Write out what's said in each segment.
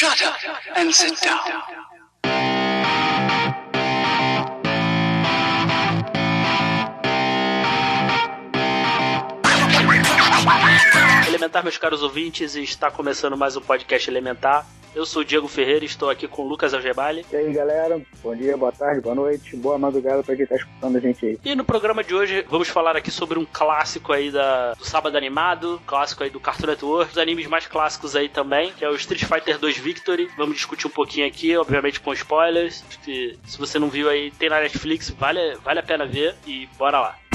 Shut up and sit down. Elementar, meus caros ouvintes, está começando mais um podcast Elementar. Eu sou o Diego Ferreira e estou aqui com o Lucas Algebali. E aí, galera? Bom dia, boa tarde, boa noite, boa madrugada pra quem tá escutando a gente aí. E no programa de hoje vamos falar aqui sobre um clássico aí da, do sábado animado, clássico aí do Cartoon Network, os animes mais clássicos aí também, que é o Street Fighter 2 Victory. Vamos discutir um pouquinho aqui, obviamente com spoilers. Se você não viu aí, tem na Netflix, vale, vale a pena ver e bora lá.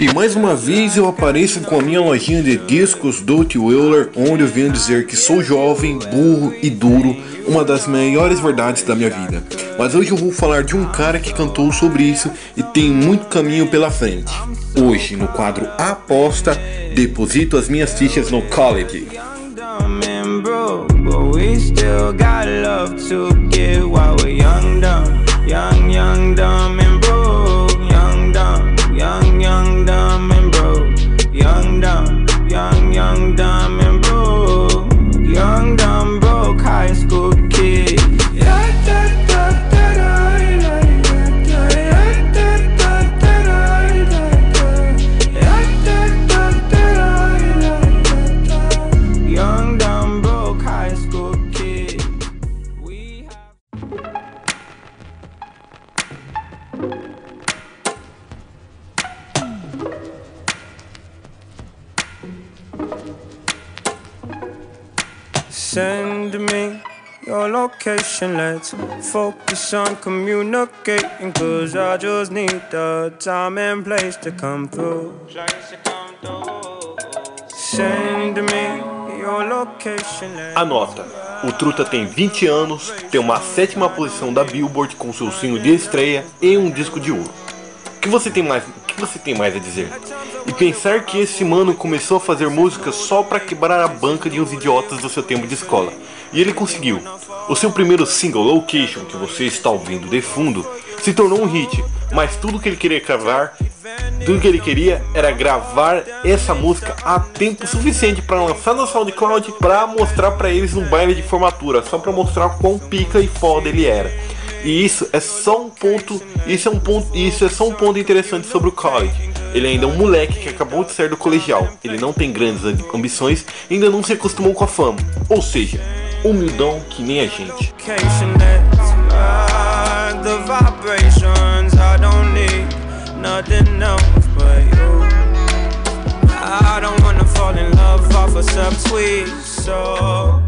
E mais uma vez eu apareço com a minha lojinha de discos Dutty Wheeler, onde eu venho dizer que sou jovem, burro e duro, uma das maiores verdades da minha vida. Mas hoje eu vou falar de um cara que cantou sobre isso e tem muito caminho pela frente. Hoje, no quadro Aposta, deposito as minhas fichas no college. But we still got love to give while we're young, dumb, young, dumb, and broke. Young, dumb, young, Send me your location. Let's focus on communicating. Cause I just need the time and place to come through. Send me your location. Anota, o Truta tem 20 anos, tem uma sétima posição da Billboard com seu single de estreia e um disco de ouro. Que você tem mais, que você tem mais a dizer? E pensar que esse mano começou a fazer música só pra quebrar a banca de uns idiotas do seu tempo de escola. E ele conseguiu. O seu primeiro single, Location, que você está ouvindo de fundo, se tornou um hit, mas tudo que ele queria gravar, tudo que ele queria era gravar essa música a tempo suficiente para lançar no SoundCloud para mostrar para eles no baile de formatura, só para mostrar quão pica e foda ele era. E isso é só um ponto, isso é um ponto, isso é só um ponto interessante sobre o college. Ele ainda é um moleque que acabou de sair do colegial. Ele não tem grandes ambições ainda não se acostumou com a fama. Ou seja, humildão que nem a gente. I don't wanna fall in love off a so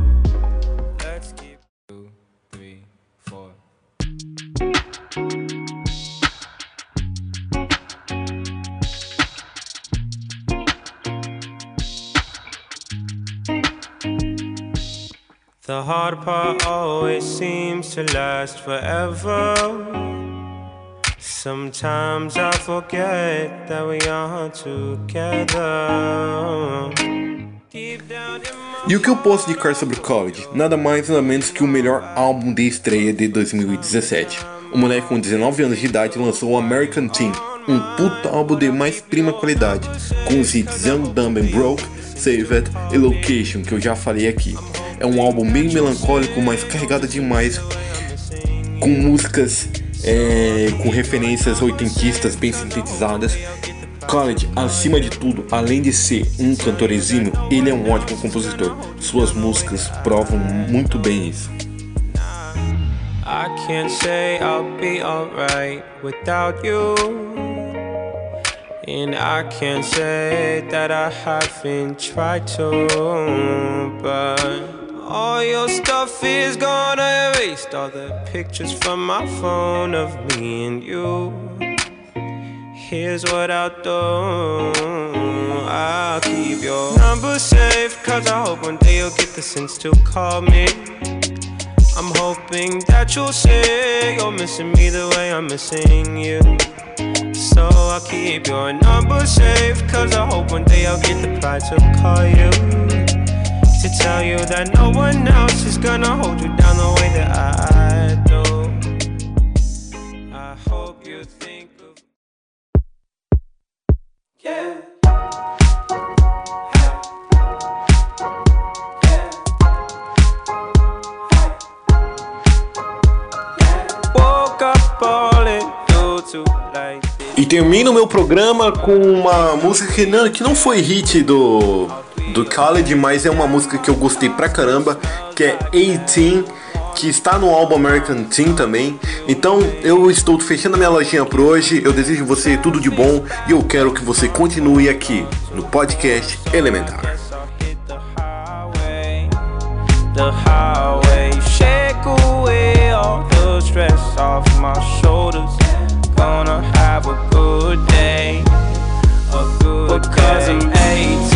The hard part always seems to last forever. Sometimes I forget that we are together. E o que eu posso indicar sobre o College? Nada mais nada menos que o melhor álbum de estreia de 2017. O moleque com 19 anos de idade lançou o American Teen, um puto álbum de mais prima qualidade, com os hits Young, Dumb and Broke, Save It e Location, que eu já falei aqui. É um álbum bem melancólico, mas carregado demais, com músicas é, com referências oitentistas bem sintetizadas. Khaled, acima de tudo, além de ser um cantor exímio, ele é um ótimo compositor. Suas músicas provam muito bem isso. I can't say I'll be alright without you. And I can't say that I haven't tried to. But all your stuff is gonna erase all the pictures from my phone of me and you. Here's what I'll do I'll keep your number safe, cause I hope one day you'll get the sense to call me. I'm hoping that you'll say you're missing me the way I'm missing you. So I'll keep your number safe, cause I hope one day I'll get the pride to call you to tell you that no one else is gonna hold you down the way that I do. I hope you think of yeah. E termino meu programa com uma música que não, que não foi hit do, do Khaled, mas é uma música que eu gostei pra caramba, que é 18, que está no álbum American Teen também. Então eu estou fechando a minha lojinha por hoje. Eu desejo você tudo de bom e eu quero que você continue aqui no podcast Elementar. The highway. Shake away all the stress off my shoulders. Gonna have a good day, a good because I'm 18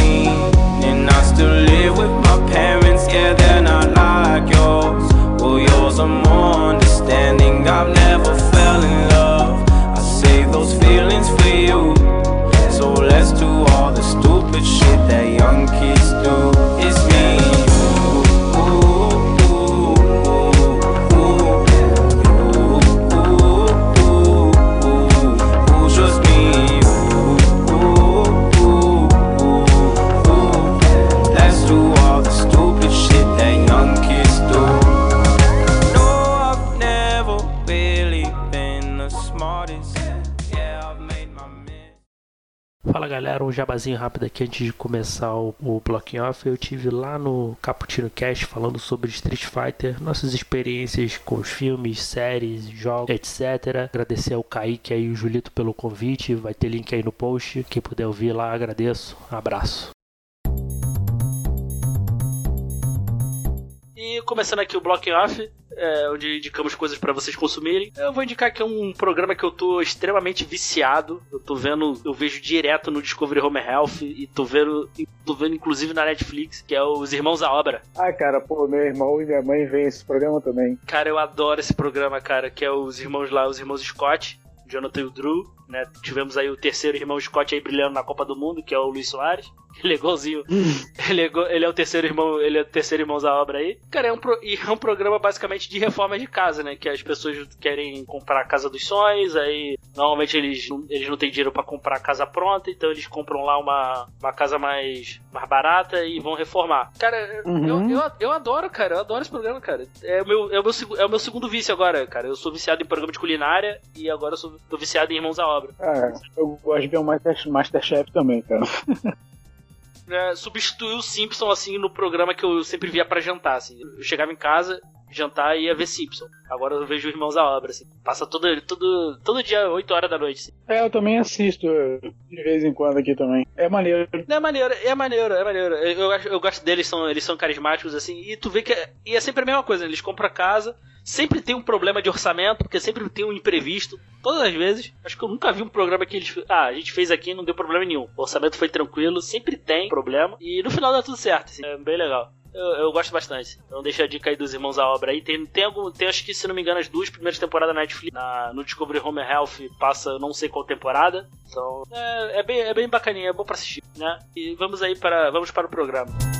galera, um jabazinho rápido aqui antes de começar o, o Blocking Off. Eu tive lá no Cappuccino Cast falando sobre Street Fighter, nossas experiências com os filmes, séries, jogos, etc. Agradecer ao Kaique e ao Julito pelo convite, vai ter link aí no post. Quem puder ouvir lá, agradeço. Abraço. E começando aqui o Blocking Off, é, onde indicamos coisas pra vocês consumirem. Eu vou indicar aqui um programa que eu tô extremamente viciado. Eu tô vendo, eu vejo direto no Discovery Home Health e tô vendo, tô vendo inclusive na Netflix, que é os Irmãos à Obra. Ah, cara, pô, meu irmão e minha mãe veem esse programa também. Cara, eu adoro esse programa, cara, que é os irmãos lá, os irmãos Scott, Jonathan e o Drew, né? Tivemos aí o terceiro irmão Scott aí brilhando na Copa do Mundo, que é o Luiz Soares. Ele é igualzinho. ele, é, ele é o terceiro irmão, ele é o terceiro irmão da obra aí. Cara, é um, pro- é um programa basicamente de reforma de casa, né? Que as pessoas querem comprar a casa dos sonhos, aí normalmente eles não, eles não têm dinheiro pra comprar a casa pronta, então eles compram lá uma, uma casa mais, mais barata e vão reformar. Cara, eu, eu, eu adoro, cara, eu adoro esse programa, cara. É o, meu, é, o meu, é o meu segundo vício agora, cara. Eu sou viciado em programa de culinária e agora eu sou, tô viciado em Irmãos à Obra. Ah, eu gosto de ver o Master, Masterchef também, cara. é, substituiu o Simpson assim no programa que eu sempre via pra jantar. Assim. Eu chegava em casa, jantar e ia ver Simpson. Agora eu vejo Irmãos à Obra. Assim. Passa todo, todo, todo dia, 8 horas da noite. Assim. É, eu também assisto eh, de vez em quando aqui também. É maneiro. É maneiro, é maneiro, é maneiro. Eu, eu, gosto deles, são, eles são carismáticos, assim, e tu vê que é, e é sempre a mesma coisa, né? eles compram a casa, sempre tem um problema de orçamento, porque sempre tem um imprevisto, todas as vezes. Acho que eu nunca vi um programa que eles. Ah, a gente fez aqui e não deu problema nenhum. O orçamento foi tranquilo, sempre tem problema, e no final dá tudo certo, assim, é bem legal. Eu, eu gosto bastante. Então deixa a dica aí dos irmãos à obra aí. Tem, tem, algum, tem acho que, se não me engano, as duas primeiras temporadas na Netflix. Na, no Discovery Home Health passa não sei qual temporada. Então é, é, bem, é bem bacaninha, é bom pra assistir, né? E vamos aí para, vamos para o programa.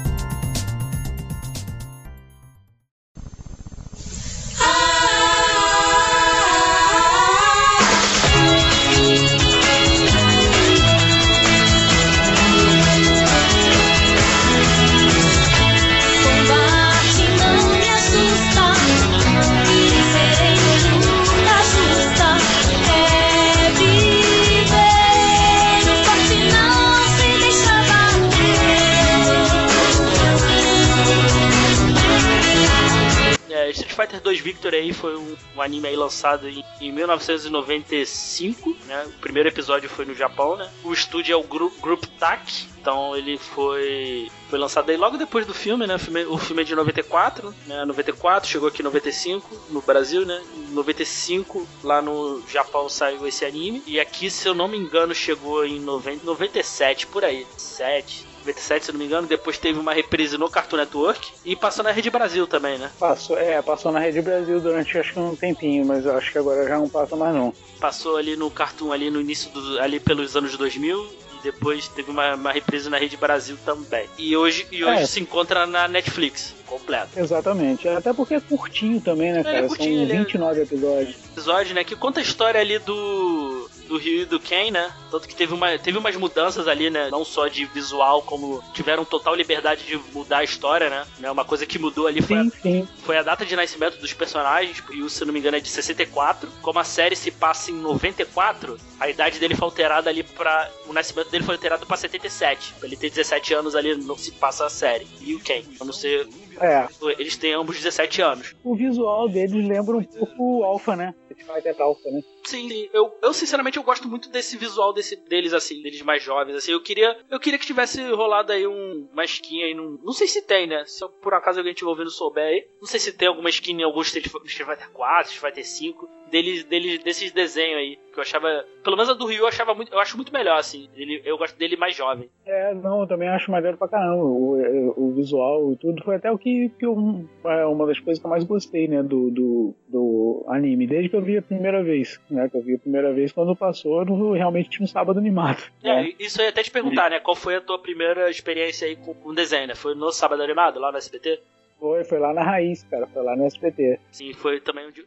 Aí foi um, um anime aí lançado em, em 1995, né? O primeiro episódio foi no Japão, né? O estúdio é o Gru Group TAC, então ele foi foi lançado aí logo depois do filme, né? O filme, o filme é de 94, né? 94, chegou aqui em 95 no Brasil, né? Em 95 lá no Japão saiu esse anime e aqui, se eu não me engano, chegou em 90, 97 por aí, 7 97, se não me engano, depois teve uma reprise no Cartoon Network e passou na Rede Brasil também, né? Passou, é, passou na Rede Brasil durante acho que um tempinho, mas acho que agora já não passa mais não. passou ali no Cartoon ali no início do, ali pelos anos 2000 E depois teve uma, uma reprise na Rede Brasil também. E hoje, e hoje É. se encontra na Netflix, completo. Exatamente. Até porque é curtinho também, né, é cara? curtinho, São ele é- 29 episódios. episódio, né? Que conta a história ali do. Do Ryu e do Ken, né? Tanto que teve, uma, teve umas mudanças ali, né? Não só de visual, como tiveram total liberdade de mudar a história, né? né? Uma coisa que mudou ali foi a, Sim, sim. foi a data de nascimento dos personagens. O Ryu, se não me engano, é de 64. Como a série se passa em 94, a idade dele foi alterada ali pra. O nascimento dele foi alterado pra 77. Pra ele ter 17 anos ali, não se passa a série. E o Ken. Pra não ser. É. Eles têm ambos 17 anos. O visual deles lembra um pouco o Alpha, né? Fighter Alpha, né? Sim, sim. Eu, eu sinceramente eu gosto muito desse visual desse, deles assim, deles mais jovens assim. Eu queria, eu queria que tivesse rolado aí um, uma skin aí num, não sei se tem, né? Se eu, por acaso alguém estiver ouvindo souber aí, não sei se tem alguma skin em algum Street Fighter 4, Street Fighter 5, deles, deles desses desenhos aí, que eu achava, pelo menos a do Ryu eu achava muito, eu acho muito melhor assim. Ele, eu gosto dele mais jovem. É, não, eu também acho maneiro pra caramba. O, o visual e tudo foi até o que, que eu, é uma das coisas que eu mais gostei, né, do, do, do anime. Desde que eu vi a primeira vez, né, que eu vi a primeira vez quando passou, no, realmente tinha um sábado animado. É, né? isso eu ia até te perguntar, né? Qual foi a tua primeira experiência aí com, com desenho, né? Foi no Sábado Animado, lá no SBT? Foi, foi lá na raiz, cara, foi lá no SBT. Sim, foi também dia.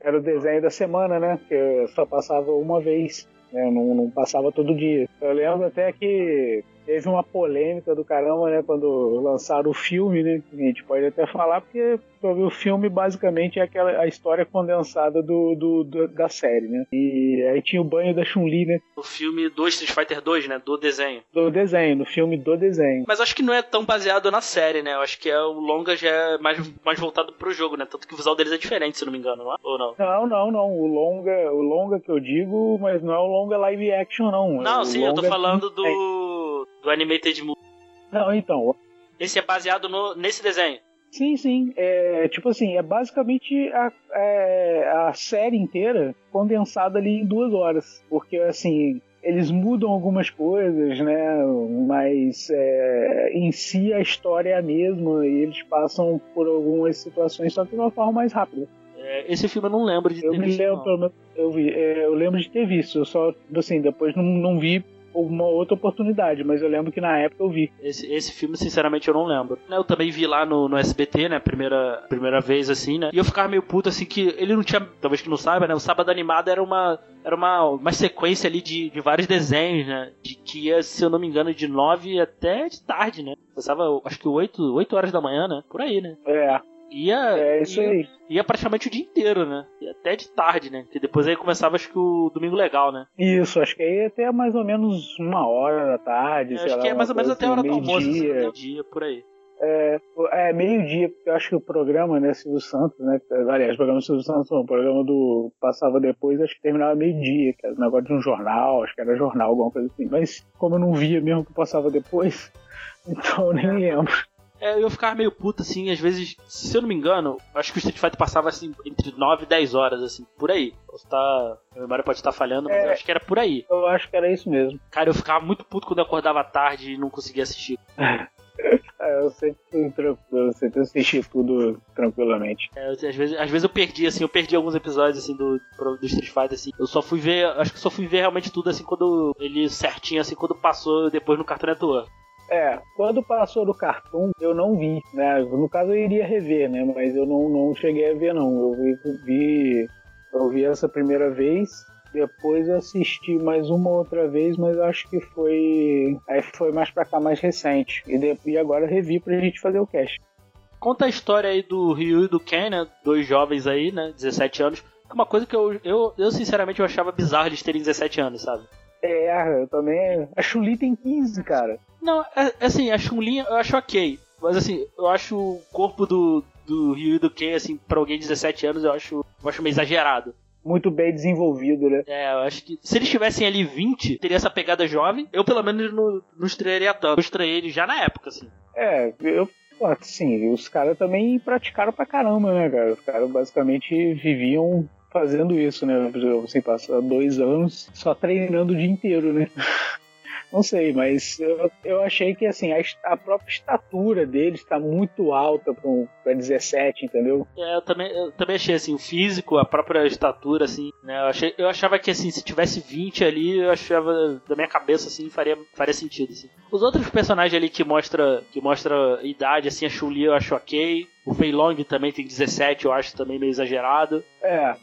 Era o desenho da semana, né, que só passava uma vez, né, não, não passava todo dia. Eu lembro até que teve uma polêmica do caramba, né, quando lançaram o filme, né, a gente pode até falar, porque o filme basicamente é aquela a história condensada do, do, do- da série, né, e aí tinha o banho da Chun-Li, né, O filme do Street Fighter 2, né? Do desenho. do desenho, no filme do desenho. Mas acho que não é tão baseado na série, né? Eu acho que é, o longa já é mais, mais voltado pro jogo, né? Tanto que o visual deles é diferente, se não me engano, não é? Ou não? Não, não, não, o longa, o longa que eu digo, mas não é o longa live action, não. Não, O sim, eu tô longa- falando do. Do Animated Movie. Não, então, Esse é baseado no, nesse desenho. Sim, sim. É, tipo assim, é basicamente a, é, a série inteira condensada ali em duas horas. Porque, assim, eles mudam algumas coisas, né? Mas é, em si a história é a mesma e eles passam por algumas situações, só que de uma forma mais rápida. É, esse filme eu não lembro de Eu ter me visto. lembro, menos, eu, vi, é, eu lembro de ter visto, eu só, assim, depois não, não vi uma outra oportunidade, mas eu lembro que na época eu vi. Esse, esse filme, sinceramente, eu não lembro. Eu também vi lá no, no SBT, né? Primeira, primeira vez, assim, né? E eu ficava meio puto, assim, que ele não tinha. Talvez que não saiba, né? O Sábado Animado era uma. Era uma, uma sequência ali de, de vários desenhos, né? De que ia, se eu não me engano, de 9 até de tarde, né? Passava, acho que 8, 8 horas da manhã, né? Por aí, né? É, Ia, é isso ia, aí. ia praticamente o dia inteiro, né? E até de tarde, né? Que depois aí começava, acho que o Domingo Legal, né? Isso, acho que aí até mais ou menos uma hora da tarde, sei acho lá, que é mais ou menos até a hora assim, do almoço, assim, meio-dia. meio-dia, por aí. É, é meio-dia, porque eu acho que o programa, né, Silvio Santos, né, aliás, o programa do Silvio Santos não, o programa do passava depois, acho que terminava meio-dia, que era um negócio de um jornal, acho que era jornal, alguma coisa assim, mas como eu não via mesmo que passava depois, então eu nem lembro. É, eu ficava meio puto, assim, às vezes, se eu não me engano, acho que o Street Fighter passava, assim, entre 9 e 10 horas, assim, por aí. Posso tá, a memória pode estar falhando, mas É. eu acho que era por aí. Eu acho que era isso mesmo. Cara, eu ficava muito puto quando eu acordava tarde e não conseguia assistir. É, eu sempre fui tranquilo, eu sempre assisti tudo tranquilamente. É, às, vezes, às vezes eu perdi, assim, eu perdi alguns episódios, assim, do, do Street Fighter, assim. Eu só fui ver, acho que só fui ver realmente tudo, assim, quando ele certinho, assim, quando passou depois no Cartoon Network. É, quando passou do Cartoon, eu não vi, né? No caso eu iria rever, né? Mas eu não, não cheguei a ver, não. Eu vi, vi, eu vi essa primeira vez, depois assisti mais uma outra vez, mas acho que foi. Aí foi mais pra cá, mais recente. E, de- e agora revi pra gente fazer o cast. Conta a história aí do Ryu e do Ken, né? Dois jovens aí, né? 17 anos. É Uma coisa que eu, eu, eu sinceramente eu achava bizarro eles terem 17 anos, sabe? É, eu também. A Chuli tem 15, cara. Não, é, é assim, a Chun-Li eu acho ok. Mas assim, eu acho o corpo do, do Ryu e do Ken, assim, pra alguém de 17 anos, eu acho, eu acho meio exagerado. Muito bem desenvolvido, né? É, eu acho que se eles tivessem ali 20, teria essa pegada jovem, eu pelo menos não, não estranharia tanto. Eu estranhei ele já na época, assim. É, eu. Sim, os caras também praticaram pra caramba, né, cara? Os caras basicamente viviam fazendo isso, né? Assim, passar dois anos só treinando o dia inteiro, né? Não sei, mas eu, eu achei que assim, a, a própria estatura dele está muito alta pra, um, pra 17, entendeu? É, eu também, eu também achei assim, o físico, a própria estatura, assim, né? Eu, achei, eu achava que assim, se tivesse 20 ali, eu achava, da minha cabeça, assim, faria, faria sentido, assim. Os outros personagens ali que mostra, que mostra idade, assim, a Chun-Li eu acho ok. O Fei Long também tem 17, eu acho também meio exagerado. É,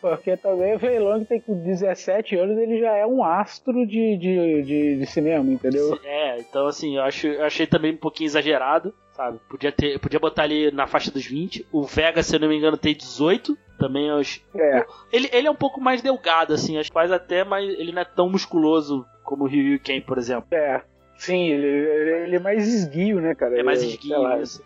porque também o Fei Long tem com 17 anos, ele já é um astro de, de, de, de cinema, entendeu? É, então assim, eu, acho, eu achei também um pouquinho exagerado, sabe? Podia, ter, podia botar ali na faixa dos 20. O Vega, se eu não me engano, tem 18. Também eu acho. É, Ele, ele é um pouco mais delgado, assim, acho que quase até, mas ele não é tão musculoso como o Ryu Ken, por exemplo. é. Sim, ele, ele, é mais esguio, né, cara? É mais esguio.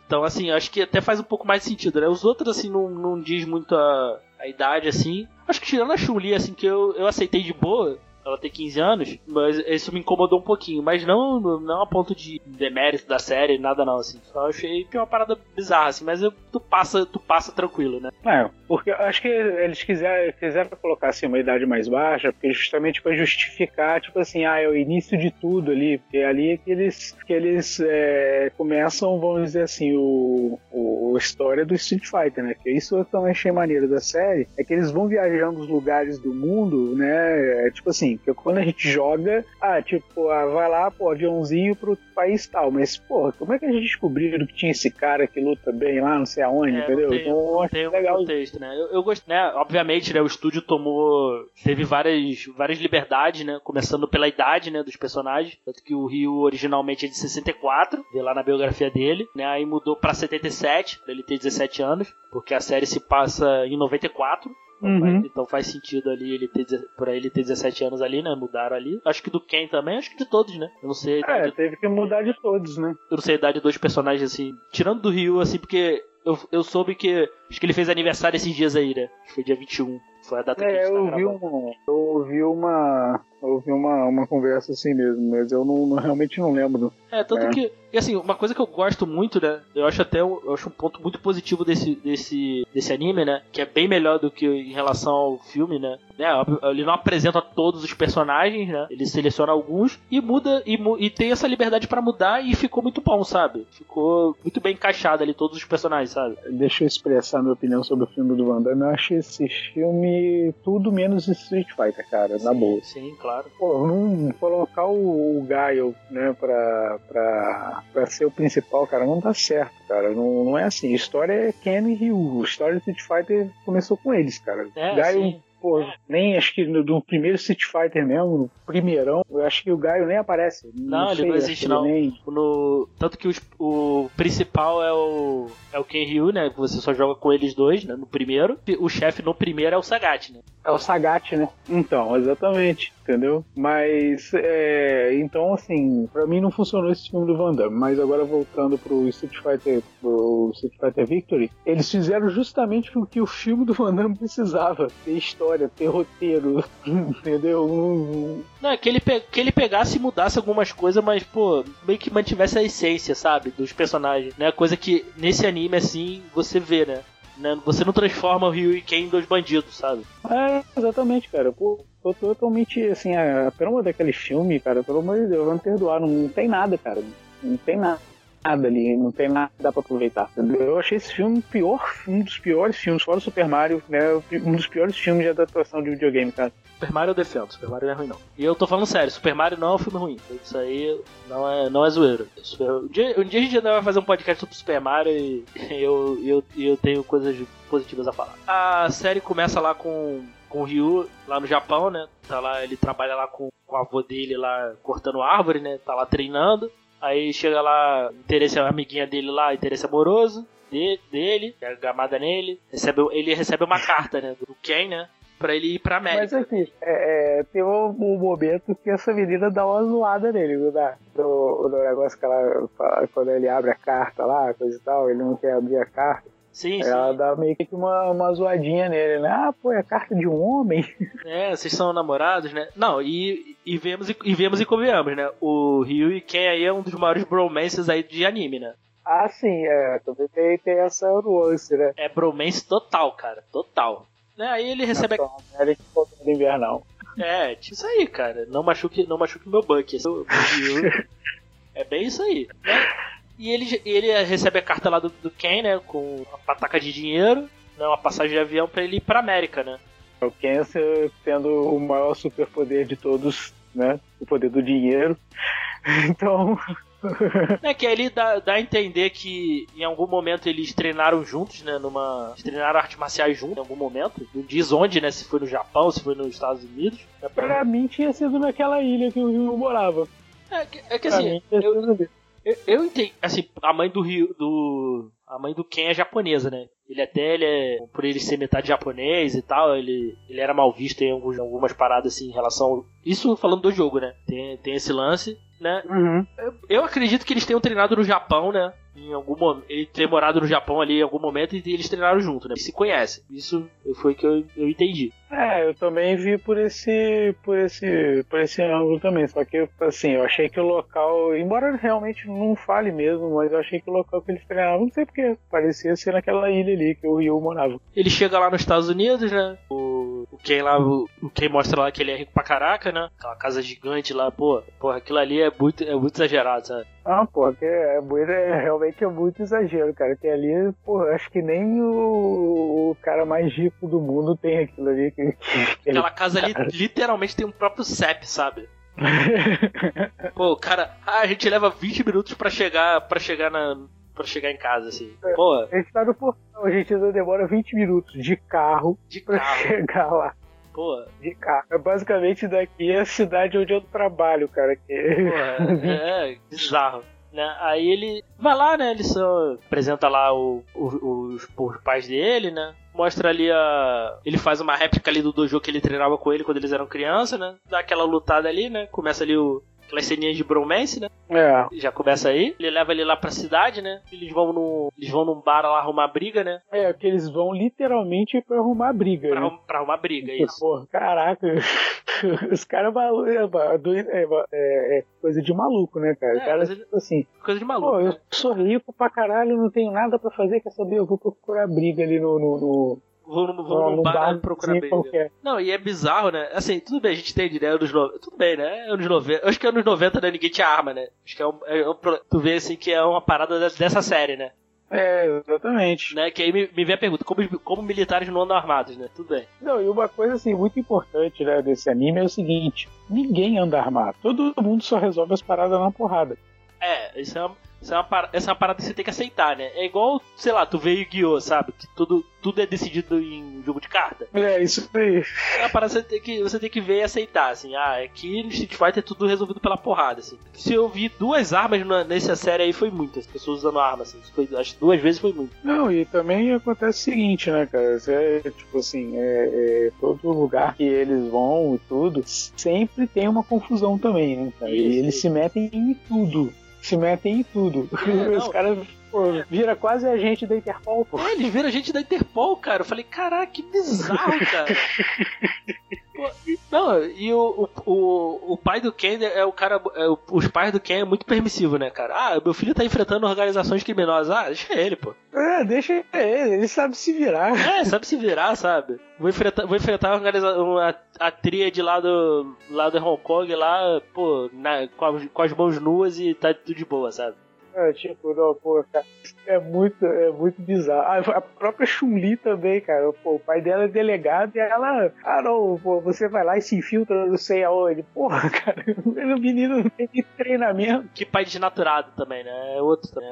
Então, assim, acho que até faz um pouco mais sentido, né? Os outros, assim, não, não diz muito a, a idade, assim. Acho que tirando a Chun-Li, assim, que eu, eu aceitei de boa, ela tem 15 anos, mas isso me incomodou um pouquinho. Mas não, não a ponto de demérito da série, nada não, assim. Só achei que é uma parada bizarra, assim, mas eu, tu, passa, tu passa tranquilo, né? É, porque eu acho que eles quiseram, quiseram colocar assim uma idade mais baixa, porque justamente para justificar, tipo assim, ah, é o início de tudo ali, porque ali é que eles, que eles é, começam, vamos dizer assim, o, o, a história do Street Fighter, né? Que isso eu também achei maneiro da série, é que eles vão viajando os lugares do mundo, né? É, tipo assim, que quando a gente joga, ah, tipo, ah, vai lá, pô, aviãozinho pro país tal, mas, porra, como é que a gente descobriu que tinha esse cara que luta bem lá, não sei aonde, É, entendeu? Tem, então tem um legal contexto, né? Eu, eu gosto, né? Obviamente, né? O estúdio tomou. Teve várias, várias liberdades, né? Começando pela idade, né? Dos personagens. Tanto que o Rio originalmente é de 64, vê lá na biografia dele, né? Aí mudou pra 77, pra ele ter 17 anos, porque a série se passa em 94. Então, Uhum. faz, então faz sentido ali ele ter, pra ele ter 17 anos ali, né? Mudaram ali. Acho que do Ken também, acho que de todos, né? Eu não sei É, teve que mudar de todos, né? eu não sei a idade dos personagens, assim. Tirando do Ryu, assim, porque eu, eu soube que. Acho que ele fez aniversário esses dias aí, né? Acho que foi dia 21. Foi a data que a É, gente tá eu gravando. um, eu ouvi uma. Eu ouvi uma, uma conversa assim mesmo, mas eu não, não- realmente não lembro. É, tanto É. que. E assim, uma coisa que eu gosto muito, né? Eu acho até um, eu acho um ponto muito positivo desse, desse, desse anime, né? Que é bem melhor do que em relação ao filme, né? né? Ele não apresenta todos os personagens, né? Ele seleciona alguns e muda e, e tem essa liberdade pra mudar e ficou muito bom, sabe? Ficou muito bem encaixado ali todos os personagens, sabe? Deixa eu expressar minha opinião sobre o filme do Van Damme. Eu achei esse filme tudo menos Street Fighter, cara, na boa. Sim, claro. Pô, não colocar o, o Gaio, né, pra, pra, pra ser o principal, cara, não dá certo, cara. Não, não é assim. A história é Ken e Ryu. A história do Street Fighter começou com eles, cara. É, Gaio, sim. pô, nem acho que no, primeiro Street Fighter mesmo, no primeirão, eu acho que o Gaio nem aparece. Não, ele sei, não existe, ele não. nem- No, tanto que os- o principal é o é o Ken Ryu, né? Que você só joga com eles dois, né? No primeiro. O chefe no primeiro é o Sagat, né? É o Sagat, né? Então, exatamente, entendeu? Mas, é, então, assim, pra mim não funcionou esse filme do Van Damme. Mas agora voltando pro Street Fighter, pro Street Fighter Victory, eles fizeram justamente o que o filme do Van Damme precisava: ter história, ter roteiro, entendeu? Não, é que ele, que ele pegasse e mudasse algumas coisas, mas, pô, meio que mantivesse a essência, sabe? Dos personagens, né? Coisa que nesse anime, assim, você vê, né? Né? Você não transforma o Ryu e Ken em dois bandidos, sabe? É, exatamente, cara. Pô, tô totalmente, assim, a trama daquele filme, cara, pelo amor de Deus, me perdoar. Não, não tem nada, cara. Não tem nada. Nada ali, não tem nada que dá pra aproveitar. Eu achei esse filme pior, um dos piores filmes, fora o Super Mario, né? Um dos piores filmes de adaptação de videogame, cara. Super Mario eu defendo, Super Mario não é ruim não. E eu tô falando sério, Super Mario não é um filme ruim. Isso aí não é, não é zoeiro. Super- Um, dia, um dia a gente ainda vai fazer um podcast sobre Super Mario e eu, eu, eu tenho coisas positivas a falar. A série começa lá com, com o Ryu, lá no Japão, né? Tá lá, ele trabalha lá com, com a avó dele lá cortando árvore, né? Tá lá treinando. Aí chega lá, interesse a amiguinha dele lá, interesse amoroso de- dele, é gamada nele. Recebe, ele recebe uma carta, né? Do Ken, né? Pra ele ir pra América. Mas aqui, é, é, tem um, um momento que essa menina dá uma zoada nele, não dá? No, no negócio que ela fala, quando ele abre a carta lá, coisa e tal, ele não quer abrir a carta. Sim, sim. Ela dá meio que uma, uma zoadinha nele, né? Ah, pô, é a carta de um homem. É, vocês são namorados, né? Não, e, e vemos e, e vemos e convenhamos, né? O Ryu e Ken aí é um dos maiores bromances aí de anime, né? Ah, sim, é, também tem, tem essa nuance, né? É bromance total, cara. Total. Né? Aí ele recebe a... Soldado Invernal. É, tipo isso aí, cara. Não machuque, não machuque meu Buck. É, é bem isso aí. Né? E ele, ele recebe a carta lá do, do Ken, né? Com uma pataca de dinheiro, né, uma passagem de avião pra ele ir pra América, né? O Cancer tendo o maior superpoder de todos, né? O poder do dinheiro. Então, É que ele dá, dá a entender que em algum momento eles treinaram juntos, né? Numa. eles treinaram artes marciais juntos em algum momento. Não diz onde, né? Se foi no Japão, se foi nos Estados Unidos. É, pra- mim tinha sido naquela ilha que o Rio morava. é que, é que assim, mim eu. Eu, eu entendi. Assim, a mãe do Rio. Do, a mãe do Ken é japonesa, né? Ele até, ele é, por ele ser metade japonês e tal, ele, ele era mal visto em alguns, algumas paradas assim em relação. ao- Isso falando do jogo, né? Tem, tem esse lance, né? Uhum. Eu acredito que eles tenham treinado no Japão, né? Em algum momento. Ele ter morado no Japão ali em algum momento e eles treinaram junto, né? Eles se conhecem. Isso foi o que eu, eu entendi. É, eu também vi por esse, por esse, por esse ângulo também. Só que, assim, eu achei que o local, embora realmente não fale mesmo, mas eu achei que o local que eles treinavam, não sei porque, parecia ser naquela ilha ali que o Ryu morava. Ele chega lá nos Estados Unidos, né? O, o Ken lá, o, o Ken mostra lá que ele é rico pra caraca, né? Aquela casa gigante lá, pô, porra, aquilo ali é muito, é muito exagerado, sabe? Ah, pô, que é, muito, é realmente é muito exagero, cara. Que ali, pô, acho que nem o, o cara mais rico do mundo tem aquilo ali. Aquela casa ali literalmente tem um próprio CEP, sabe? Pô, o cara, ah, a gente leva 20 minutos pra chegar, para chegar na, para chegar em casa, assim. Pô, A gente tá no portão, a gente demora 20 minutos de carro de pra carro, chegar lá. pô, De carro. É basicamente daqui é a cidade onde eu trabalho, cara. Que... Porra, é, bizarro. Né? Aí ele vai lá, né? Ele só apresenta lá o, o- os, os pais dele, né? Mostra ali a. Ele faz uma réplica ali do dojo que ele treinava com ele quando eles eram criança, né? Dá aquela lutada ali, né? Começa ali o. Aquelas ceninhas de bromance, né? É. Já começa aí. Ele leva ele lá pra cidade, né? Eles vão num, eles vão num bar lá arrumar briga, né? É, que eles vão literalmente pra arrumar briga, Pra, né? pra arrumar briga, isso. Porra, caraca. Os caras é, é, é- é coisa de maluco, né, cara? É, cara, coisa de- tipo assim, Coisa de pô, maluco. eu né? sou rico pra caralho, não tenho nada pra fazer, quer saber? Eu vou procurar briga ali no. no, no, Vou, vou num bar procurar qualquer. Não, e é bizarro, né? Assim, tudo bem, a gente entende, né? Anos 90. Tudo bem, né? Anos 90. Acho que anos 90 né, ninguém tinha arma, né? Acho que é um, é um pro- Tu vê assim que é uma parada de- dessa série, né? É, exatamente. né? Que aí me, me vem a pergunta: como, como militares não andam armados, né? Tudo bem. Não, e uma coisa assim muito importante né, desse anime é o seguinte: ninguém anda armado. Todo mundo só resolve as paradas na porrada. É, isso é uma, isso é uma, par- essa é uma parada que você tem que aceitar, né? É igual, sei lá, tu veio Yu-Gi-Oh!, sabe? Que tudo, tudo é decidido em jogo de carta. É, isso aí. É uma parada que você tem que, você tem que ver e aceitar, assim. Ah, aqui no Street Fighter é tudo resolvido pela porrada, assim. Se eu vi duas armas na- nessa série aí, foi muitas pessoas usando arma, assim. Foi, acho que duas vezes foi muito. Não, e também acontece o seguinte, né, cara? Você, tipo assim, é, é, todo lugar que eles vão e tudo, sempre tem uma confusão também, né, cara? E eles se metem em tudo. Se metem em tudo. É, Os caras, pô, vira quase a gente da Interpol, pô. É, eles viram a gente da Interpol, cara. Eu falei, caraca, que bizarro, cara. Pô, não, e o, o, o, pai do Ken é o cara. é os pais do Ken é muito permissivo, né, cara? Ah, meu filho tá enfrentando organizações criminosas. Ah, deixa ele, pô. É, deixa ele, ele sabe se virar. É, sabe se virar, sabe? Vou enfrentar, vou enfrentar a, organiza- uma, a tríade lá do, lá do Hong Kong, lá, pô, na- com, as, com as mãos nuas e tá tudo de boa, sabe? É, tipo, não, pô, cara, é muito, é muito bizarro. A própria Chun-Li também, cara. Pô, o pai dela é delegado e ela, ah, não, pô, você vai lá e se infiltra não sei aonde. Porra, cara, o menino não tem treinamento. Que pai desnaturado também, né? É outro também.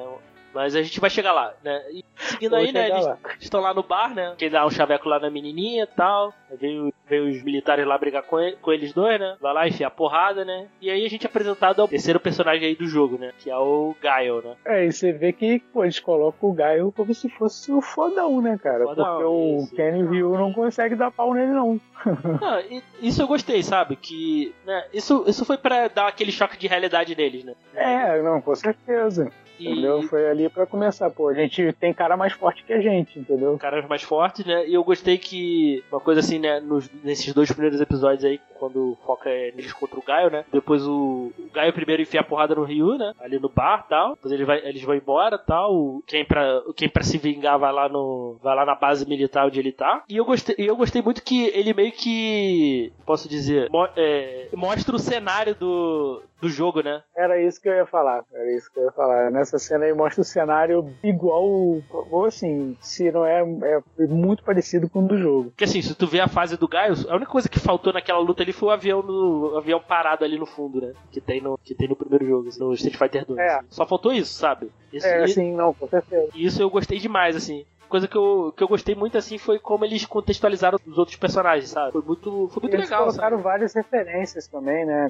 Mas a gente vai chegar lá, né? E seguindo Vou aí, né? Eles lá. estão lá no bar, né? Quem dá um chaveco lá na menininha e tal. Veio, veio os militares lá brigar com, ele- com eles dois, né? Vai lá enfiar porrada, né? E aí a gente é apresentado ao terceiro personagem aí do jogo, né? Que é o Gaio, né? É, e você vê que, pô, eles colocam o Gaio como se fosse o fodão, né, cara? Fodão, Porque o isso. Kenny Ryu não consegue dar pau nele, não. Não, e- isso eu gostei, sabe? Que. Né? Isso, isso foi pra dar aquele choque de realidade neles, né? É, não, com certeza. E- Entendeu? Foi ali pra começar, pô, a gente tem cara mais fortes que a gente, entendeu? caras mais fortes, né? E eu gostei que uma coisa assim, né, nos- nesses dois primeiros episódios aí, quando foca é neles contra o Gaio, né? Depois o, o Gaio primeiro enfia a porrada no Ryu, né? Ali no bar, tal. Depois ele vai, eles vão embora, tal. Quem pra, quem pra se vingar vai lá no vai lá na base militar onde ele tá. E eu gostei, eu gostei muito que ele meio que posso dizer, mo- é, mostra o cenário do do jogo, né? Era isso que eu ia falar, era isso que eu ia falar. Nessa cena aí mostra o cenário igual, ou assim, se não é, é muito parecido com o do jogo. Porque assim, se tu vê a fase do Gaio, a única coisa que faltou naquela luta ali foi o avião no o avião parado ali no fundo, né? Que tem no, que tem no primeiro jogo, assim, no Street Fighter 2. É. Só faltou isso, sabe? Isso, É, assim, não, com certeza. e isso eu gostei demais, assim. Coisa que eu, que eu gostei muito, assim, foi como eles contextualizaram os outros personagens, sabe? Foi muito, foi muito Eles legal, colocaram sabe? várias referências também, né?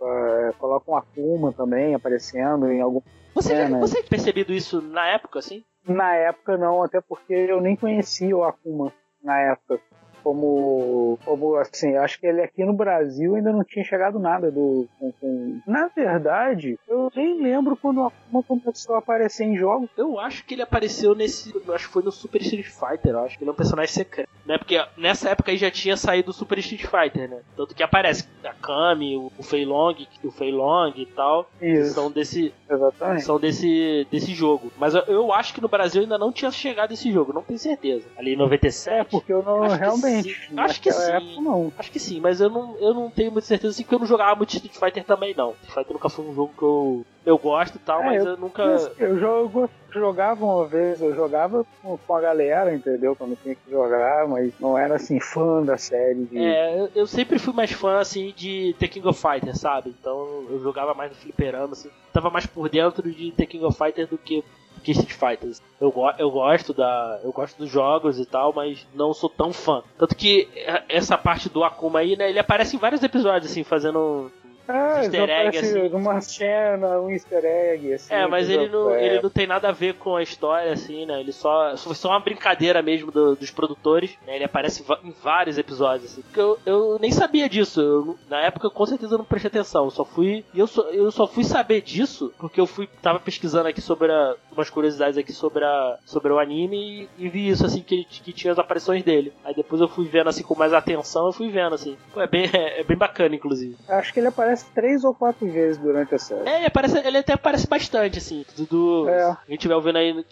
É, Colocam a Akuma também aparecendo em algum. Você, É, né? você tinha percebido isso na época, assim? Na época não, até porque eu nem conhecia o Akuma na época. Como, como assim, acho que ele aqui no Brasil ainda não tinha chegado nada do. Com, com- Na verdade, eu nem lembro quando o Akuma começou a aparecer em jogos. Eu acho que ele apareceu nesse. Acho que foi no Super Street Fighter, eu acho que ele é um personagem secreto. Né? Porque nessa época aí já tinha saído o Super Street Fighter, né? Tanto que aparece a Kami, o, o Fei Long, o Fei Long e tal. Isso, São desse, exatamente. são desse, desse jogo. Mas eu, eu acho que no Brasil ainda não tinha chegado esse jogo, não tenho certeza. Ali em 97. É, porque eu não realmente. Sim. Acho que sim. época não. Acho que sim, mas eu não, eu não tenho muita certeza assim, porque eu não jogava muito Street Fighter também, não. Street Fighter nunca foi um jogo que eu, eu gosto e tal, É, mas eu- eu nunca. Eu jogo, jogava uma vez, eu jogava com, a galera, entendeu? Quando tinha que jogar, mas não era assim fã da série. De... É, eu, eu sempre fui mais fã, assim, de The King of Fighters, sabe? Então eu jogava mais no fliperama, assim. Tava mais por dentro de The King of Fighters do que, que Street Fighters. Eu, go- eu gosto da. Eu gosto dos jogos e tal, mas não sou tão fã. Tanto que é, essa parte do Akuma aí, né? Ele aparece em vários episódios, assim, fazendo. Ah, easter egg, assim. uma cena, um easter egg, assim. É, mas ele não, É, ele não tem nada a ver com a história, assim, né? Ele só. Foi só uma brincadeira mesmo do- dos produtores, né? Ele aparece em vários episódios, assim. Porque eu, eu nem sabia disso. Eu na época, com certeza, eu não prestei atenção. Eu só fui. E eu só, eu só fui saber disso porque eu fui. Tava pesquisando aqui sobre a- umas curiosidades aqui sobre, a, sobre o anime e, e vi isso, assim, que, que tinha as aparições dele. Aí depois eu fui vendo, assim, com mais atenção, eu fui vendo, assim. Pô, é bem, é, bem bacana, inclusive. Acho que ele aparece três ou quatro vezes durante a série. É, ele, aparece, ele até aparece bastante, assim. Tudo. É. Quem estiver ouvindo aí,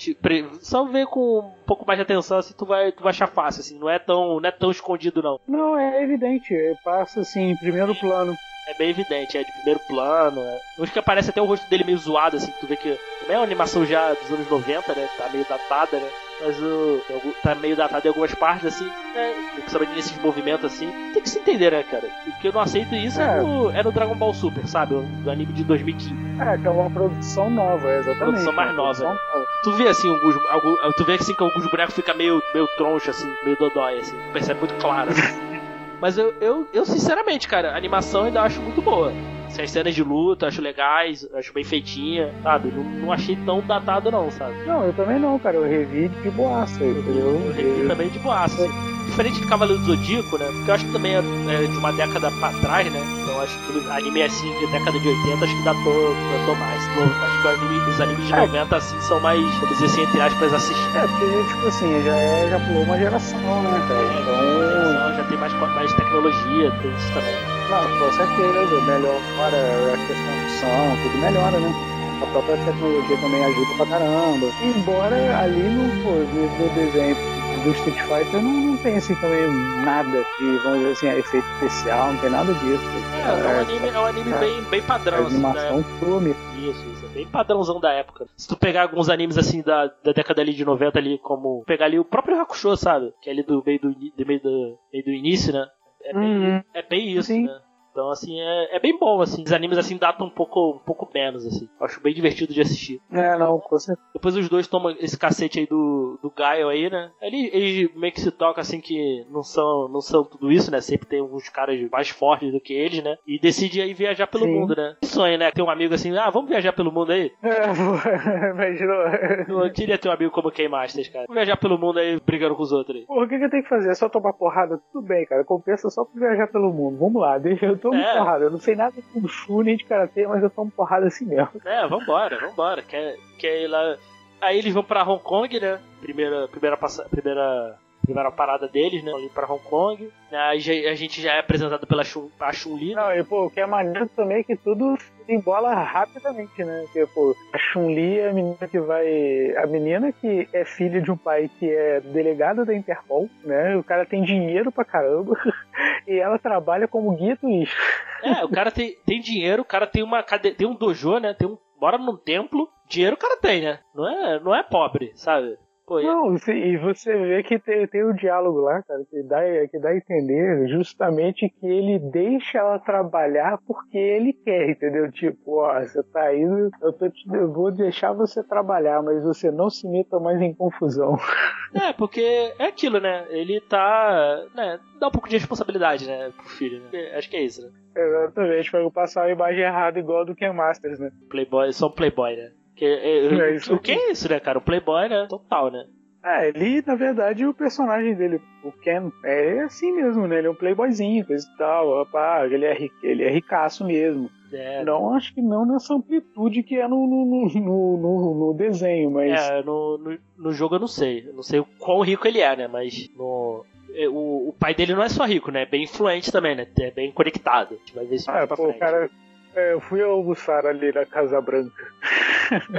só ver com um pouco mais de atenção, assim, tu vai, tu vai achar fácil, assim. Não é tão, não é tão escondido, não. Não, é evidente, ele passa assim, em primeiro plano. É bem evidente, é de primeiro plano. É. Acho que aparece até o rosto dele meio zoado, assim, que tu vê que. Também é uma animação já dos anos 90, né? Tá meio datada, né? Mas o. Tá meio datado em algumas partes, assim, né? Principalmente nesses movimentos assim. Tem que se entender, né, cara? O que eu não aceito isso é, É. no, é no Dragon Ball Super, sabe? Do anime de 2015. É, que é uma produção nova, é, exatamente. Produção mais uma nova. produção nova. Tu vê assim, alguns, alguns, tu vê assim que alguns bonecos ficam meio, meio troncho, assim, meio dodói, assim. Percebe muito claro, assim. Mas eu, eu, eu, sinceramente, cara, a animação ainda acho muito boa. Assim, as cenas de luta, eu acho legais, acho bem feitinha, sabe? Não, não achei tão datado não, sabe? Não, eu também não, cara. Eu revi de boaça, entendeu? Eu revi também de boaça, assim. Diferente de Cavaleiro do Zodíaco, né? Porque eu acho que também é, é de uma década pra trás, né? Então acho que o anime assim, de década de 80, acho que datou, datou mais. Pô, acho que anime- os animes de É. 90, assim, são mais, vamos dizer assim, entre aspas, assistir. É, porque, tipo assim, já, é, já pulou uma geração, né, cara? Então, Então, já tem mais, mais tecnologia, tem isso também. Não, com certeza, melhora a questão do som, tudo melhora, né? A própria tecnologia também ajuda pra caramba. Embora ali no, pô, no, desenho do Street Fighter não, não tem assim também nada de, vamos dizer assim, efeito especial, não tem nada disso. É, é um anime, é um anime bem, bem padrão, assim, animação crua mesmo. Isso, isso. É bem padrãozão da época. Se tu pegar alguns animes assim da, da década ali de 90 ali, como pegar ali o próprio Hakusho, sabe? Que é ali do meio do, do, meio do, meio do início, né? É bem, Uhum. é bem isso, Sim. né? Então, assim, é, é bem bom, assim. Os animes, assim, datam um pouco, um pouco menos, assim. Eu acho bem divertido de assistir. É, não, com certeza. Depois os dois tomam esse cacete aí do, do Gaio aí, né? Ele, ele meio que se toca assim que não são, não são tudo isso, né? Sempre tem alguns caras mais fortes do que eles, né? E decide aí viajar pelo Sim. mundo, né? Que sonho, né? Tem um amigo assim, ah, vamos viajar pelo mundo aí? É, imaginou. Eu queria ter um amigo como o K-Masters, cara. Vamos viajar pelo mundo aí brigando com os outros aí. Porra, o que, que eu tenho que fazer? É só tomar porrada? Tudo bem, cara. Compensa só pra viajar pelo mundo. Vamos lá, deixa eu tomo É. porrada. Eu não sei nada de Kung Fu nem de Karatê, mas eu tomo porrada assim mesmo. É, vambora, vambora. Quer, quer ir lá. Aí eles vão pra Hong Kong, né? Primeira, primeira, passa, primeira, primeira parada deles, né? Ali pra Hong Kong. A gente já é apresentado pela Chun-Li. né? Não, e pô, o que é maneiro também é que tudo se embola rapidamente, né? Porque, pô, a Chun-Li é a menina que vai. A menina que é filha de um pai que é delegado da Interpol, né? O cara tem dinheiro pra caramba. E ela trabalha como guia turístico. É, o cara tem, tem dinheiro, o cara tem uma tem um dojo, né? Tem um. Mora num templo. Dinheiro o cara tem, né? Não é, não é pobre, sabe? Pô, e- Não, e você vê que tem, tem um diálogo lá, cara, que dá, que dá a entender justamente que ele deixa ela trabalhar porque ele quer, entendeu? Tipo, ó, você tá indo, eu, tô te, eu vou deixar você trabalhar, mas você não se meta mais em confusão. É, porque é aquilo, né? Ele tá. Né, dá um pouco de responsabilidade, né, pro filho, né? Acho que é isso, né? Exatamente, para não passar uma imagem errada igual do Ken Masters, né? Playboy, só um playboy, né? Que, é, É o que é isso, né, cara? Um playboy, né? Total, né? É, ele, na verdade, o personagem dele, o Ken, é assim mesmo, né? Ele é um playboyzinho, coisa e tal, rapaz, ele é, ele é ricaço mesmo. É, Não, acho que não nessa amplitude que é no, no, no, no, no- desenho, mas. é no, no, no jogo eu não sei. Eu não sei o quão rico ele é, né? Mas no. é, O, o pai dele não é só rico, né? É bem influente também, né? É bem conectado. A gente vai ver isso mais Ah, pra pô, frente. cara, é, eu fui almoçar ali na Casa Branca.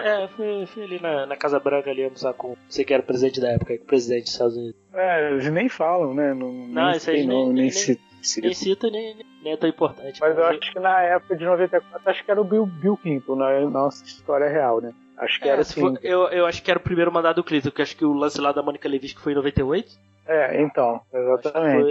É, fui, fui ali na, na Casa Branca ali almoçar com. Você que era o presidente da época, o presidente dos Estados Unidos. É, eles nem falam, né? Não, Não, isso aí nem- não, nem- nem, nem- se, se- Nem cita, nem, nem é tão importante. Mas eu acho que na época de 94, acho que era o Bill, Bill Clinton, na nossa história real, né? Acho que É, era assim. for- eu, eu acho que era o primeiro mandado do Clinton, que acho que o lance lá da Mônica Levinsky foi em 98. É, então, Acho que exatamente.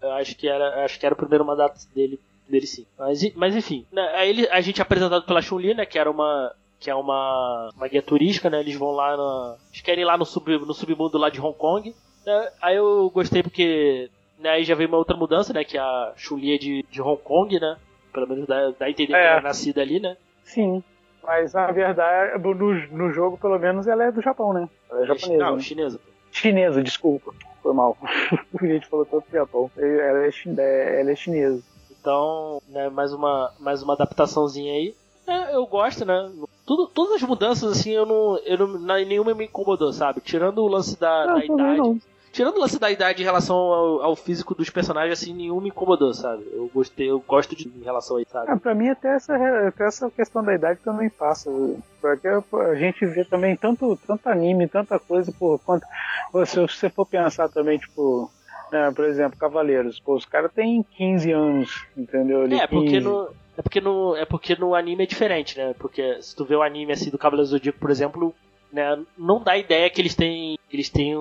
foi, acho que era, acho que era o primeiro mandato dele, dele sim. Mas, mas enfim, né, aí ele, a gente é apresentado pela Chun-Li, né, que era uma que é uma, uma guia turística, né? Eles vão lá na, eles querem ir lá no sub no submundo lá de Hong Kong. né, aí eu gostei porque né, aí já veio uma outra mudança, né, que a Chun-Li é de, de Hong Kong, né? Pelo menos dá, dá a entender que É. ela é nascida ali, né? Sim. Mas na verdade, no, no jogo, pelo menos, ela é do Japão, né? Ela é japonesa. Não, né? chinesa. Chinesa, desculpa. Foi mal. a gente falou todo do Japão. Ela é, é- ela é chinesa. Então, né, mais uma, mais uma adaptaçãozinha aí. É, eu gosto, né? Tudo, todas as mudanças, assim, eu não. Eu não nenhuma me incomodou, sabe? Tirando o lance da, da idade. não. Tirando o lance da idade em relação ao, ao físico dos personagens, assim, nenhum me incomodou, sabe? Eu gostei, eu gosto de em relação a isso, sabe? Ah, pra mim, até essa, até essa questão da idade também passa. Porque a gente vê também tanto, tanto anime, tanta coisa, por quanto. Se você for pensar também, tipo. Né, por exemplo, Cavaleiros. Pô, os caras têm 15 anos, entendeu? Ali, É, porque 15. no. É porque, no, é porque no anime é diferente, né? Porque se tu vê o anime assim do Cavaleiro do Zodíaco, por exemplo, né, não dá ideia que eles têm. Eles têm,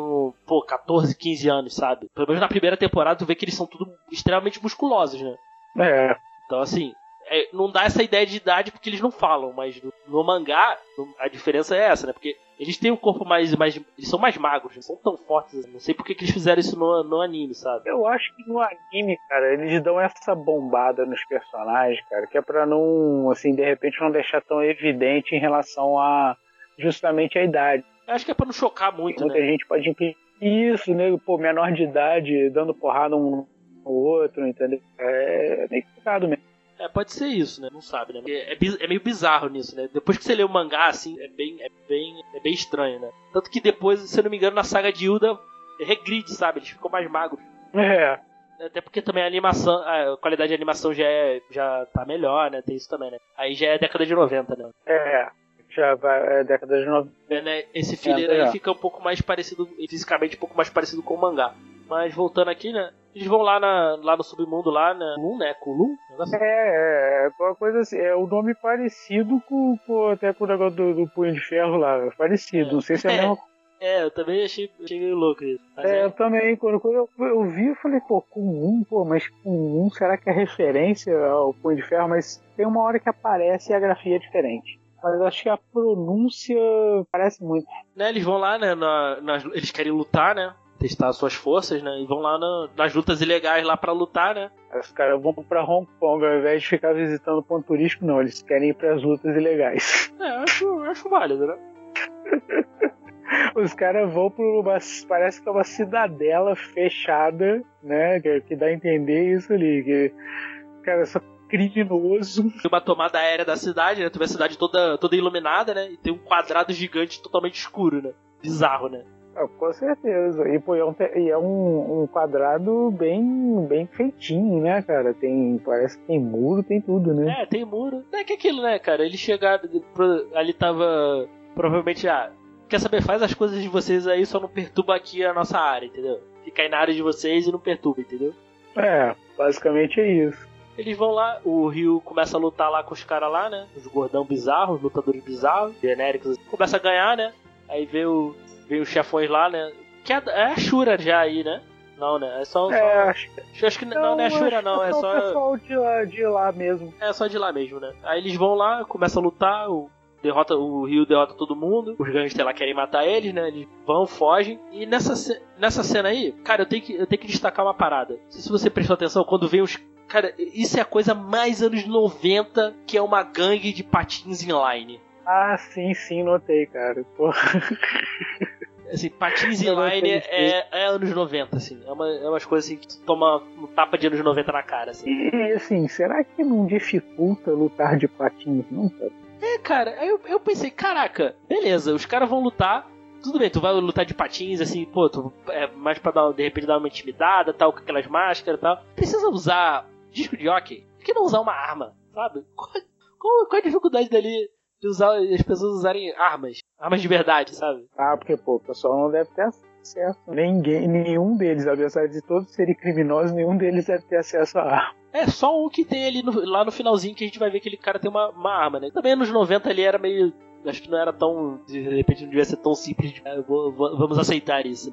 pô, 14, 15 anos, sabe? Pelo menos na primeira temporada tu vê que eles são tudo extremamente musculosos, né? É, Então, assim, é, não dá essa ideia de idade porque eles não falam, mas no, no mangá no- a diferença é essa, né? Porque eles têm um corpo mais. mais eles são mais magros, não são tão fortes. assim. Não sei por que eles fizeram isso no, no anime, sabe? Eu acho que no anime, cara, eles dão essa bombada nos personagens, cara, que é pra não, assim, de repente não deixar tão evidente em relação a justamente a idade. Eu acho que é pra não chocar muito, Muita né? gente pode impedir isso, né? Pô, menor de idade dando porrada um no outro, entendeu? É meio complicado mesmo. É, pode ser isso, né? Não sabe, né? É, biz- é meio bizarro nisso, né? Depois que você lê o mangá, assim, é bem, é bem, é bem estranho, né? Tanto que depois, se eu não me engano, na saga de Hilda, regride, sabe? Eles ficam mais magros. É, Até porque também a animação, a qualidade de animação já, é, já tá melhor, né? Tem isso também, né? Aí já é década de 90, né? é. Já vai, é década de 90. É, né? Esse fileiro É, aí é. fica um pouco mais parecido, fisicamente um pouco mais parecido com o mangá. Mas voltando aqui, né? Eles vão lá, na, lá no submundo, lá, né? Kulum, né? Kulum? Assim. É, é, é uma coisa assim, é o nome parecido com, com até com o negócio do, do punho de ferro lá, parecido. Não sei se é a É. mesma É, eu também achei, achei meio louco isso. É, é, eu também, quando, quando eu, eu vi, eu falei, pô, com um, pô, mas com um, será que é referência ao Punho de Ferro? Mas tem uma hora que aparece e a grafia é diferente. Mas acho que a pronúncia parece muito. né, eles vão lá, né? na- nas- eles querem lutar, né? Testar suas forças, né? E vão lá na- nas lutas ilegais lá pra lutar, né? Os caras vão pra Hong Kong ao invés de ficar visitando o ponto turístico, não. Eles querem ir pras lutas ilegais. É, eu acho, eu acho válido, né? Os caras vão pra uma. Parece que é uma cidadela fechada, né? Que, que dá a entender isso ali. Que, cara, só criminoso. Tem uma tomada aérea da cidade, né? Tu vê a cidade toda, toda iluminada, né? E tem um quadrado gigante totalmente escuro, né? Bizarro, né? Ah, com certeza. E, pô, é, um, e é um, um quadrado bem, bem feitinho, né, cara? Tem, parece que tem muro, tem tudo, né? É, tem muro. É que aquilo, né, cara? Eles chegaram. pro- Ali tava. Provavelmente, ah, quer saber? Faz as coisas de vocês aí, só não perturba aqui a nossa área, entendeu? Fica aí na área de vocês e não perturba, entendeu? É, basicamente é isso. Eles vão lá, o Rio começa a lutar lá com os caras lá, né? Os gordão bizarros, os lutadores bizarros, genéricos. Começa a ganhar, né? Aí vê o. Vem os chefões lá, né? Que é, é a Shura já aí, né? Não, né? É só. É, só- acho, acho que não, não é a Shura, acho não. que É só. pessoal de lá, de lá mesmo. É só de lá mesmo, né? Aí eles vão lá, começam a lutar, o, derrota, o Rio derrota todo mundo, os gangsters lá querem matar eles, né? Eles vão, fogem. E nessa, nessa cena aí, cara, eu tenho, que, eu tenho que destacar uma parada. Não sei se você prestou atenção, quando vem os. Cara, isso é a coisa mais anos 90 que é uma gangue de patins inline. Ah, sim, sim, notei, cara. Pô, Assim, patins Eu não inline acredito. é, é anos 90, assim. É, uma, é umas coisas assim que tu toma um tapa de anos 90 na cara, assim. e assim, será que não dificulta lutar de patins, não, cara? É, cara, eu, eu pensei, caraca, beleza, os caras vão lutar. Tudo bem, tu vai lutar de patins, assim, pô, tu, é mais pra dar, de repente dar uma intimidada, tal, com aquelas máscaras e tal. Precisa usar disco de hockey? Por que não usar uma arma, sabe? Qual, qual, qual a dificuldade dali de usar as pessoas usarem armas? Armas de verdade, sabe? Ah, porque, pô, o pessoal não deve ter acesso. Ninguém, nenhum deles, apesar de todos serem criminosos, nenhum deles deve ter acesso a arma. É só um que tem ali no- lá no finalzinho que a gente vai ver que aquele cara tem uma, uma arma, né? Também nos 90 ali era meio. Acho que não era tão. De repente não devia ser tão simples. De, ah, vou- vou- vamos aceitar isso.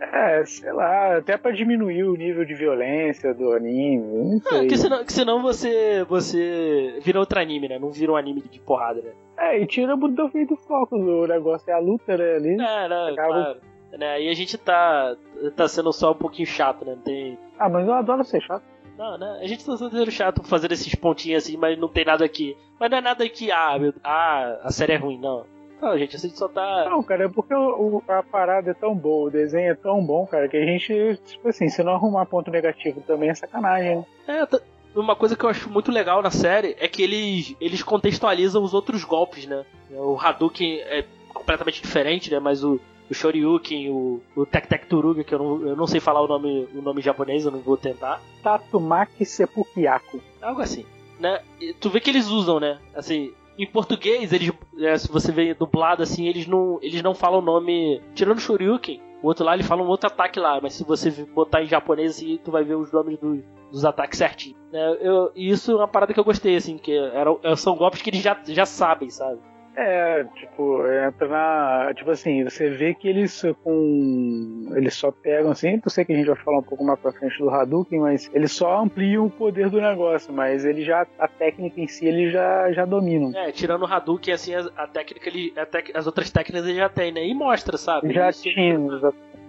É, sei lá, até pra diminuir o nível de violência do anime, não sei. porque senão, que senão você, você vira outro anime, né? Não vira um anime de porrada, né? É, e tira muito do, do foco do negócio, é a luta, né, ali. É, né? Acaba- Claro. Né? Aí a gente tá, tá sendo só um pouquinho chato, né? Não tem. Ah, mas eu adoro ser chato. Não, né? A gente tá sendo chato fazendo esses pontinhos assim, mas não tem nada aqui. Mas não é nada que, ah, meu, ah, a série é ruim, não. Não, gente, a gente só tá. Não, cara, é porque o, a parada é tão boa, o desenho é tão bom, cara, que a gente, tipo assim, se não arrumar ponto negativo também é sacanagem, né? É, tá- uma coisa que eu acho muito legal na série é que eles, eles contextualizam os outros golpes, né? O Hadouken é completamente diferente, né? Mas o, o Shoryuken, o, o Tek Tek Turuga, que eu não, eu não sei falar o nome, o nome japonês, eu não vou tentar. Tatumaki Seppukiaku. Algo assim, né? E tu vê que eles usam, né? Assim, em português, eles, é, se você vê dublado assim, eles não, eles não falam o nome. Tirando o Shoryuken, o outro lá ele fala um outro ataque lá, mas se você botar em japonês assim, tu vai ver os nomes dos, dos ataques certinho. Né? Eu, isso é uma parada que eu gostei, assim, que eram, são golpes que eles já, já sabem, sabe? É, tipo, entra na. Tipo assim, você vê que eles com. Eles só pegam assim, eu sei que a gente vai falar um pouco mais pra frente do Hadouken, mas eles só ampliam o poder do negócio, mas ele já. A técnica em si eles já, já dominam. É, tirando o Hadouken, assim, a, a técnica, ele, a tec- as outras técnicas ele já tem, né? E mostra, sabe? Já Isso- tinha.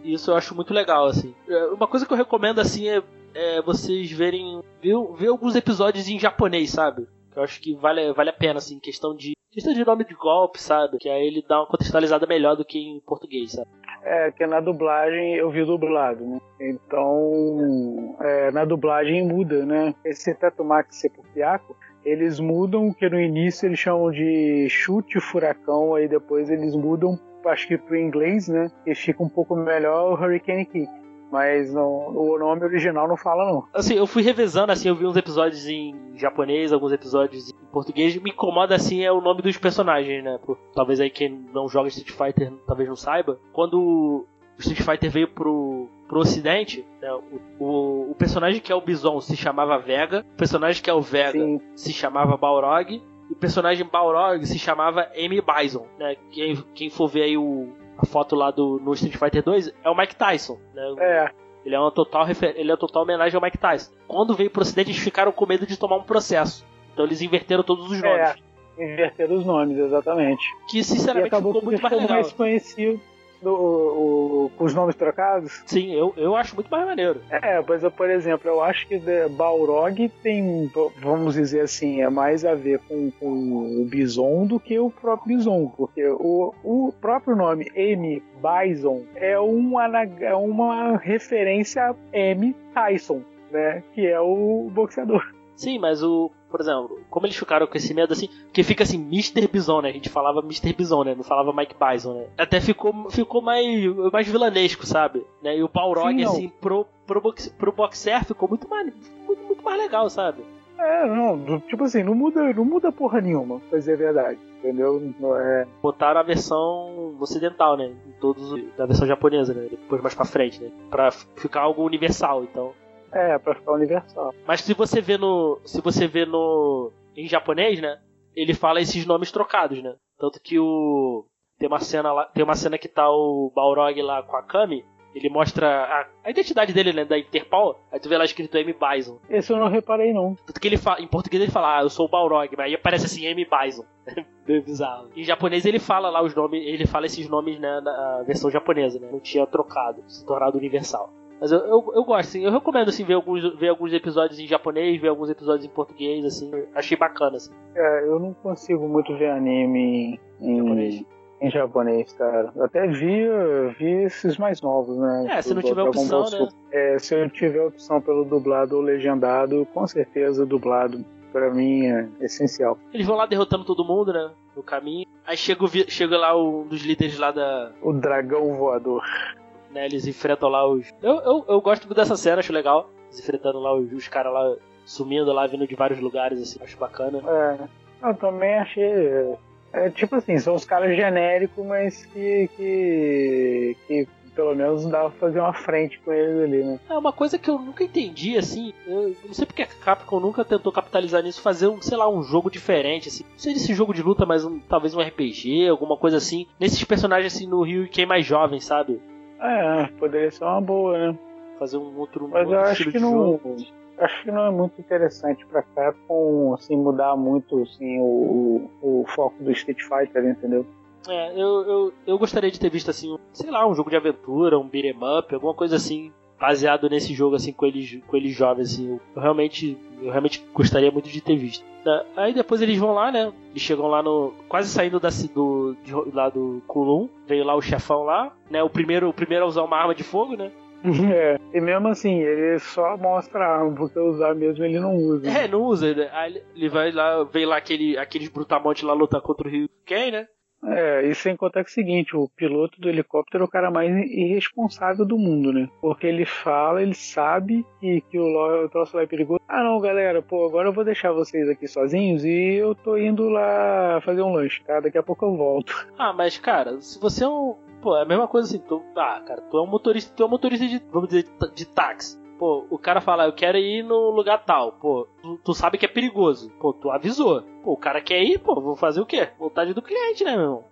Isso eu acho muito legal, assim. É, Uma coisa que eu recomendo, assim, é, é vocês verem. Ver, ver alguns episódios em japonês, sabe? Que eu acho que vale, vale a pena, assim, questão de. Questão de nome de golpe, sabe? Que aí ele dá uma contextualizada melhor do que em português, sabe? É, que na dublagem eu vi dublado, né? Então, é, na dublagem muda, né? Esse Tatumaki Seppukiaku, eles mudam, que no início eles chamam de chute furacão, aí depois eles mudam, acho que pro inglês, né? E fica um pouco melhor o Hurricane Kick. Mas não, o nome original não fala, não. Assim, eu fui revezando, assim, eu vi uns episódios em japonês, alguns episódios em português. Me incomoda, assim, é o nome dos personagens, né? Por- talvez aí quem não joga Street Fighter talvez não saiba. Quando o Street Fighter veio pro, pro ocidente, né, o, o, o personagem que é o Bison se chamava Vega, o personagem que é o Vega Sim, se chamava Balrog, e o personagem Balrog se chamava Amy Bison, né? Quem, quem for ver aí o, a foto lá do, no Street Fighter 2 é o Mike Tyson, né? é. Ele é uma total ele é uma total homenagem ao Mike Tyson. Quando veio pro ocidente, eles ficaram com medo de tomar um processo. Então eles inverteram todos os nomes. É. Inverter os nomes, exatamente. Que sinceramente ficou muito mais legal. mais conhecido do, o- com os nomes trocados. Sim, eu, eu acho muito mais maneiro. É, mas eu, por exemplo, eu acho que the Balrog tem, vamos dizer assim, é mais a ver com, com o Bison do que o próprio Bison, porque o, o próprio nome M. Bison é uma, é uma referência a M. Tyson, né, que é o boxeador. Sim, mas o. Por exemplo, como eles ficaram com esse medo assim, que fica assim, Mr. Bison, né? A gente falava Mr. Bison, né? Não falava Mike Bison, né? Até ficou, ficou mais, mais vilanesco, sabe? Né? E o Balrog, Sim, assim, pro, pro, box, pro boxer ficou muito mais, muito, muito mais legal, sabe? É, não, tipo assim, não muda, não muda porra nenhuma, pra dizer a verdade. Entendeu? Não É, Botaram a versão ocidental, né? Em todos os- da versão japonesa, né? Depois mais pra frente, né? Pra ficar algo universal, então. É, pra ficar universal. Mas se você vê no. Se você vê no. em japonês, né? Ele fala esses nomes trocados, né? Tanto que o. Tem uma cena lá. Tem uma cena que tá o Balrog lá com a Kami. Ele mostra a, a identidade dele, né? Da Interpol. Aí tu vê lá escrito M. Bison. Esse eu não reparei, não. Tanto que ele fala. Em português ele fala, ah, eu sou o Balrog, mas aí aparece assim, M. Bison. Meio bizarro. Em japonês ele fala lá os nomes. Ele fala esses nomes né, na versão japonesa, né? Não tinha trocado, se tornado universal. Mas eu, eu, eu gosto, assim, eu recomendo assim, ver, alguns, ver alguns episódios em japonês, ver alguns episódios em português, assim, achei bacana, assim. É, eu não consigo muito ver anime em, Japonês. em, em japonês, cara. Eu até vi, vi esses mais novos, né? É, se não tiver opção, né? É, se eu tiver opção pelo dublado ou legendado, com certeza dublado. Pra mim é essencial. Eles vão lá derrotando todo mundo, né? No caminho. Aí chega, chega lá um dos líderes lá da. O dragão voador. Né, eles enfrentam lá os. Eu, eu, eu gosto muito dessa cena, acho legal. Eles enfrentando lá os, os caras lá sumindo lá, vindo de vários lugares, assim, acho bacana. É, eu também achei. É, tipo assim, são os caras genéricos, mas que, que, que pelo menos dá pra fazer uma frente com eles ali, né? É uma coisa que eu nunca entendi, assim. Eu não sei porque a Capcom nunca tentou capitalizar nisso, fazer um, sei lá, um jogo diferente, assim. Não sei desse jogo de luta, mas um, talvez um RPG, alguma coisa assim. Nesses personagens assim no Rio quem é mais jovem, sabe? É, poderia ser uma boa, né? Fazer um outro, Mas eu acho que não. jogo. Acho que não é muito interessante pra Capcom assim, mudar muito assim, o, o, o foco do Street Fighter, entendeu? É, eu, eu, eu gostaria de ter visto assim, um, sei lá, um jogo de aventura, um beat'em up, alguma coisa assim, baseado nesse jogo assim com eles, com eles jovens assim. Eu realmente, eu realmente gostaria muito de ter visto. Né? Aí depois eles vão lá, né? Eles chegam lá no quase saindo da do de, lá do Kulum, veio lá o chefão lá, né? O primeiro, o primeiro a usar uma arma de fogo, né? É, e mesmo assim, ele só mostra a arma, porque usar mesmo ele não usa. É, não usa, né? Aí ele- ele vai lá, vem lá aquele aqueles brutamontes lá lutar contra o Ryu Ken, né? É, e sem contar que é o seguinte, o piloto do helicóptero é o cara mais irresponsável do mundo, né? Porque ele fala, ele sabe que, que o, o troço lá é perigoso. Ah não, galera, pô, agora eu vou deixar vocês aqui sozinhos e eu tô indo lá fazer um lanche, tá? Daqui a pouco eu volto. Ah, mas cara, se você é um. Pô, é a mesma coisa assim, tu. Ah, cara, tu é um motorista, tu é um motorista de. Vamos dizer, de táxi. Pô, o cara fala, eu quero ir no lugar tal. Pô, tu, tu sabe que é perigoso. Pô, tu avisou. Pô, o cara quer ir, pô, vou fazer o quê? Vontade do cliente, né, meu irmão?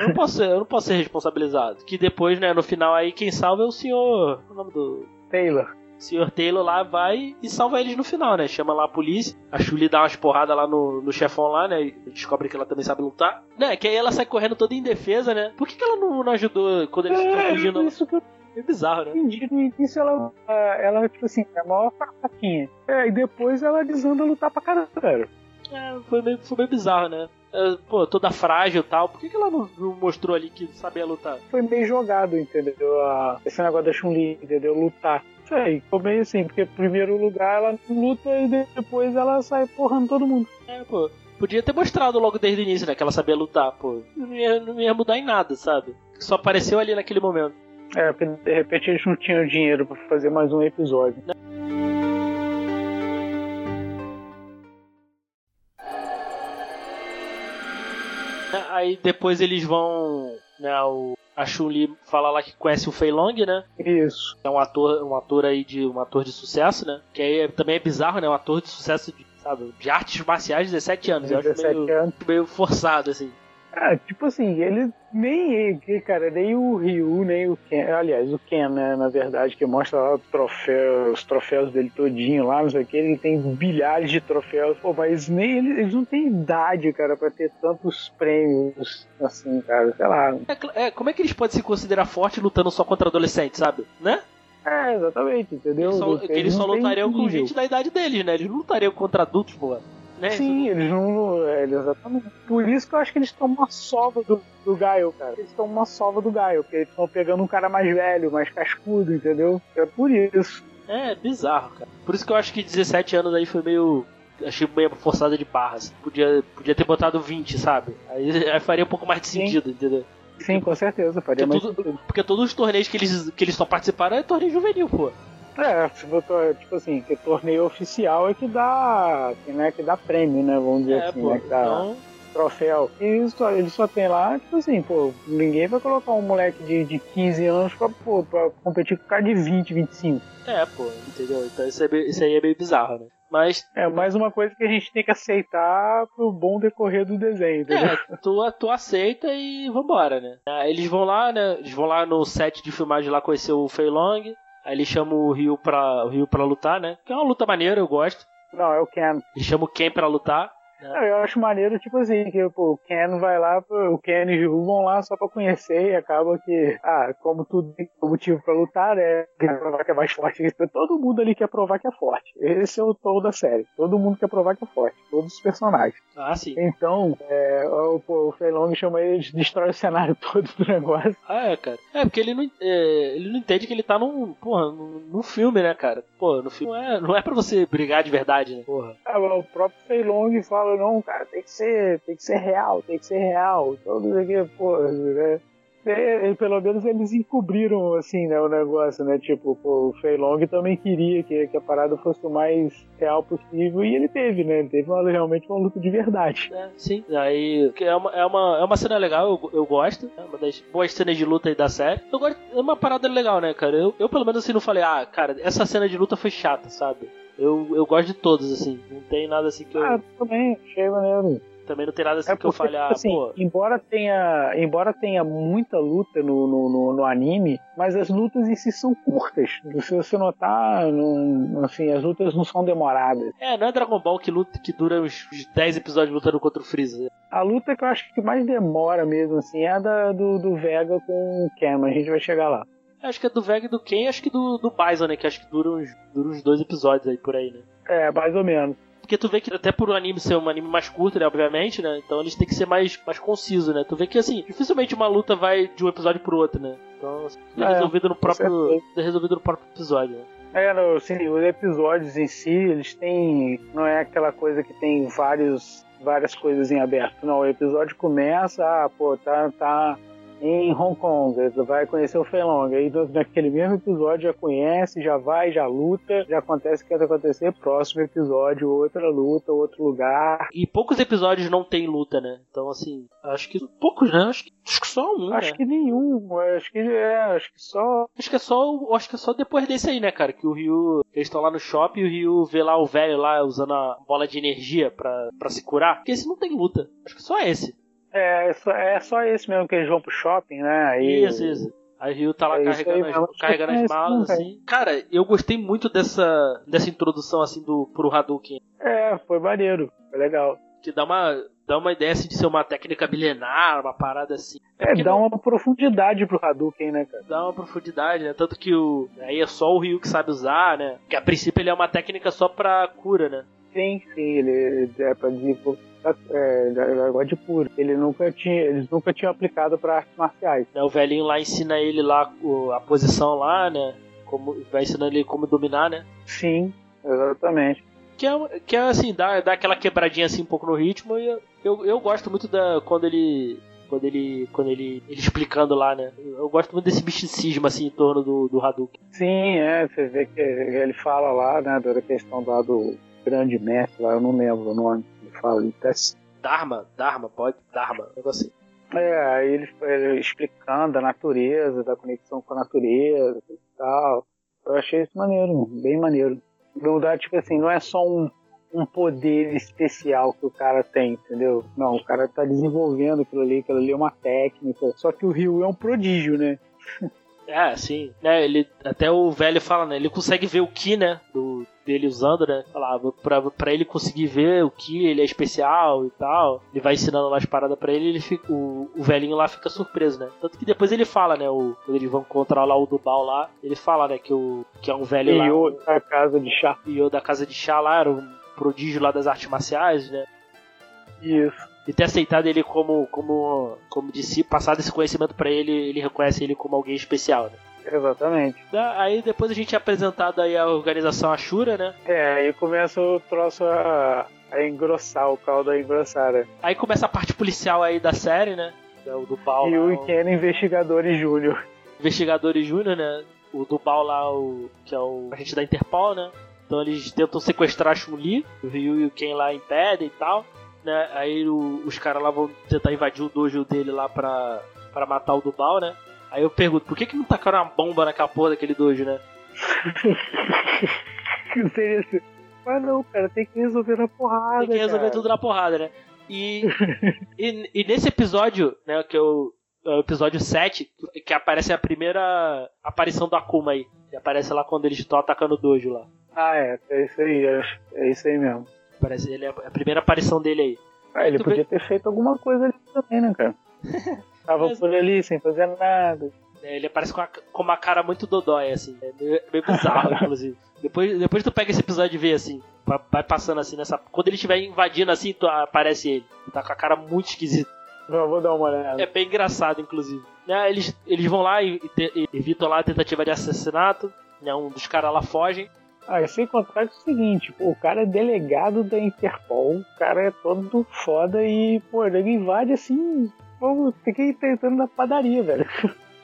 eu, não posso ser, eu não posso ser responsabilizado. Que depois, né, no final aí, quem salva é o senhor. qual é O nome do. Taylor. O senhor Taylor lá vai e salva eles no final, né? Chama lá a polícia. A Chuli dá umas porradas lá no, no chefão lá, né? E descobre que ela também sabe lutar. Né? Que aí ela sai correndo toda indefesa, né? Por que, que ela não, não ajudou quando eles estão É, fugindo? isso que eu É bizarro, né? entendi. No início ela, ela tipo assim, é a maior fraquinha. É, e depois ela desanda a lutar pra caramba, cara. É, foi meio, foi meio bizarro, né? É, pô, toda frágil e tal. Por que, que ela não, não mostrou ali que sabia lutar? Foi meio jogado, entendeu? A- esse negócio da Chun-Li, entendeu? Lutar. Isso aí, ficou meio assim, porque em primeiro lugar ela luta e depois ela sai porrando todo mundo. É, pô. Podia ter mostrado logo desde o início, né? Que ela sabia lutar, pô. Não ia, não ia mudar em nada, sabe? Só apareceu ali naquele momento. É, porque de repente eles não tinham dinheiro pra fazer mais um episódio. né? Aí depois eles vão. Né, o, a Chun-Li fala lá que conhece o Fei Long, né? Isso. É um ator, um ator aí de um ator de sucesso, né? Que aí é- também é bizarro, né? Um ator de sucesso de, sabe, de artes marciais de 17 anos. Eu acho 17 meio, anos. meio forçado, assim. Ah, tipo assim, ele nem cara, nem o Ryu, nem o Ken. Aliás, o Ken, né, na verdade, que mostra lá troféu, os troféus dele todinho lá, não sei o que, ele tem bilhares de troféus. Pô, mas nem eles, eles não têm idade, cara, pra ter tantos prêmios assim, cara, sei lá. É, é, como é que eles podem se considerar fortes lutando só contra adolescentes, sabe? Né? É, exatamente, entendeu? Eles só, eles só não têm lutariam com gente da idade deles, né? Eles não lutariam contra adultos, pô. Né? Sim, eles não. É, exatamente. Por isso que eu acho que eles tomam uma sova do, do Gaio, cara. Eles tomam uma sova do Gaio, porque eles estão pegando um cara mais velho, mais cascudo, entendeu? É por isso. É, bizarro, cara. Por isso que eu acho que 17 anos aí foi meio. Achei meio forçada de barras. Podia, podia ter botado 20, sabe? Aí, aí faria um pouco mais de Sim. sentido, entendeu? Sim, com certeza, faria Porque, mais tudo- porque todos os torneios que eles, que eles só participaram é torneio juvenil, pô. É, botou, tipo assim, que torneio oficial é que dá, que, né, que dá prêmio, né, vamos dizer É, assim, pô. né, que dá Então, troféu. E só, ele só tem lá, tipo assim, pô, ninguém vai colocar um moleque de, de 15 anos pra, pô, pra competir com o cara de 20, 25. é, pô, entendeu? Então isso, é isso aí é meio bizarro, né? Mas, É mais uma coisa que a gente tem que aceitar pro bom decorrer do desenho, entendeu? é, tu, tu aceita e vambora, né? Aí eles vão lá, né? Eles vão lá no set de filmagem lá conhecer o Fei Long. Aí eles chamam o Ryu pra, o Ryu pra lutar, né? Que é uma luta maneira, eu gosto. Não, é o Ken. Eles chamam o Ken pra lutar. Não, eu acho maneiro, tipo assim, que pô, o Ken vai lá, o Ken e o Ryu vão lá só pra conhecer e acaba que, ah, como tudo tem motivo pra lutar, né? Quer provar que é mais forte. Todo mundo ali quer provar que é forte. Esse é o tom da série. Todo mundo quer provar que é forte. Todos os personagens. Ah, sim. Então, é, o, pô, o Fei Long chama ele de destrói o cenário todo do negócio. Ah, é, cara. É, porque ele não, é, ele não entende que ele tá num, porra, num, num filme, né, cara? Pô, no filme não é, não é pra você brigar de verdade, né? Porra. Ah, o próprio Fei Long fala, não, cara, tem que ser, tem que ser real, tem que ser real. Todos aqui, pô, né? É, pelo menos eles encobriram, assim, né, o negócio, né? Tipo, pô, o Fei Long também queria que, que a parada fosse o mais real possível e ele teve, né? Ele teve uma- realmente uma luta de verdade. É, sim. Aí, é uma, é uma, é uma cena legal, eu, eu gosto. É uma das boas cenas de luta aí da série. Eu gosto, é uma parada legal, né, cara? Eu, eu pelo menos assim não falei, ah, cara, essa cena de luta foi chata, sabe? Eu, eu gosto de todas, assim. Não tem nada assim que eu. Ah, também, achei maneiro. Também não tem nada assim É que eu porque, ah, tipo assim, pô. embora tenha, embora tenha muita luta no, no, no, no anime, mas as lutas em si são curtas. Se você notar, não, assim, as lutas não são demoradas. É, não é Dragon Ball que luta que dura uns, uns 10 episódios lutando contra o Freeza. A luta que eu acho que mais demora mesmo, assim, é a da, do, do Vega com o mas a gente vai chegar lá. Acho que é do Vega e do Ken, acho que do, do Bison, né? Que acho que dura uns, dura uns dois episódios aí por aí, né? É, mais ou menos. Porque tu vê que até por o anime ser um anime mais curto, né, obviamente, né? Então eles têm que ser mais, mais concisos, né? Tu vê que assim, dificilmente uma luta vai de um episódio pro outro, né? Então, assim, é É, resolvido no próprio. É resolvido no próprio episódio, né? É, no, assim, os episódios em si, eles têm. Não é aquela coisa que tem vários, várias coisas em aberto. Não, o episódio começa, ah, pô, tá, tá em Hong Kong, ele vai conhecer o Fei Long. Aí no- naquele mesmo episódio já conhece, já vai, já luta, já acontece o que vai acontecer. Próximo episódio, outra luta, outro lugar. E poucos episódios não tem luta, né? Então, assim, acho que. Poucos, né? Acho que, acho que só um, Acho né? que nenhum, acho que é, acho que só. Acho que é só. Acho que é só depois desse aí, né, cara? Que o Ryu. Eles estão lá no shopping e o Ryu vê lá o velho lá usando a bola de energia pra, pra se curar. Porque esse não tem luta. Acho que só esse. É, é só, é só esse mesmo que eles vão pro shopping, né? Aí, Isso, isso. Aí o Ryu tá lá É isso aí carregando, mesmo. as, carregando as É isso malas, assim. Cara, eu gostei muito dessa, dessa introdução, assim, do, pro Hadouken. É, foi maneiro, foi legal. Que dá uma, dá uma ideia, assim, de ser uma técnica milenar, uma parada assim. É, porque dá não- uma profundidade pro Hadouken, né, cara? dá uma profundidade, né? Tanto que o. Aí é só o Ryu que sabe usar, né? Que a princípio ele é uma técnica só pra cura, né? Sim, sim, ele é pra dizer, é, é negócio de puro. Ele nunca tinha, eles nunca tinham aplicado pra artes marciais. Né, O velhinho lá ensina ele lá a posição lá, né? Como, vai ensinando ele como dominar, né? Sim, exatamente. Que é, que é assim, dá, dá aquela quebradinha assim um pouco no ritmo e eu, eu, eu gosto muito da. quando ele. Quando ele. Quando ele. ele explicando lá, né? Eu gosto muito desse misticismo assim em torno do, do Hadouken. Sim, é, você vê que ele fala lá, né, da questão lá do grande mestre lá, eu não lembro o nome. Fala, ele tá Dharma, Dharma, pode? Dharma, um negócio assim. É, aí ele, ele explicando a natureza, da conexão com a natureza e tal. Eu achei isso maneiro, bem maneiro. Não dá, tipo assim, não é só um, um poder especial que o cara tem, entendeu? Não, o cara tá desenvolvendo aquilo ali, aquilo ali é uma técnica. Só que o Ryu é um prodígio, né? É, sim. Né, ele, até o velho fala, né? Ele consegue ver o Ki, né? Do, dele usando, né? Falava, pra, pra ele conseguir ver o Ki, ele é especial e tal. Ele vai ensinando lá as paradas pra ele, ele fica, o, o velhinho lá fica surpreso, né? Tanto que depois ele fala, né? O, quando eles vão encontrar lá o Dubal lá, ele fala, né? Que, o, que é um velho lá. Ryu da casa de chá. O Yo da casa de chá lá, era um prodígio lá das artes marciais, né? Isso. E ter aceitado ele como, como, como discípulo, passado esse conhecimento pra ele, ele reconhece ele como alguém especial, né? Exatamente. Tá, Aí depois a gente é apresentado aí a organização Ashura, né? É, aí começa o troço a, a engrossar, o caldo a engrossar, né? Aí começa a parte policial aí da série, né? É o do Bal E o Ken Investigadores Júnior. Investigadores Júnior, né? O do Bal lá, o, que é o agente da Interpol, né? Então eles tentam sequestrar a Chun-Li, o Ryu e o Ken lá impedem e tal, né? Aí o- os caras lá vão tentar invadir o dojo dele lá pra, pra matar o Dubal, né? Aí eu pergunto, por que que não tacaram uma bomba naquela porra daquele dojo, né? Que seria assim. Mas não, cara, tem que resolver na porrada. Tem que resolver cara. tudo na porrada, né? E, e, e nesse episódio, né, que é o, é o episódio 7, que aparece a primeira aparição do Akuma aí. Que aparece lá quando eles estão atacando o dojo lá. Ah, é, é isso aí, é, é isso aí mesmo. Parece, ele é a primeira aparição dele aí. Ah, ele Tu podia ter feito alguma coisa ali também, né, cara? Tava Mas- por ali sem fazer nada. É, Ele aparece com, a- com uma cara muito dodói, assim. É meio, meio bizarro, inclusive. Depois, depois tu pega esse episódio e vê, assim. va- Vai passando assim nessa. Quando ele estiver invadindo assim, tu, aparece ele. Tá com a cara muito esquisita. Não, vou dar uma olhada. É bem engraçado, inclusive. Né, eles, eles vão lá e, te- e evitam lá a tentativa de assassinato. Né, um dos caras lá foge. Ah, sem contar que é o seguinte, pô, o cara é delegado da Interpol, o cara é todo foda e, pô, ele invade assim, pô, fiquei tentando na padaria, velho.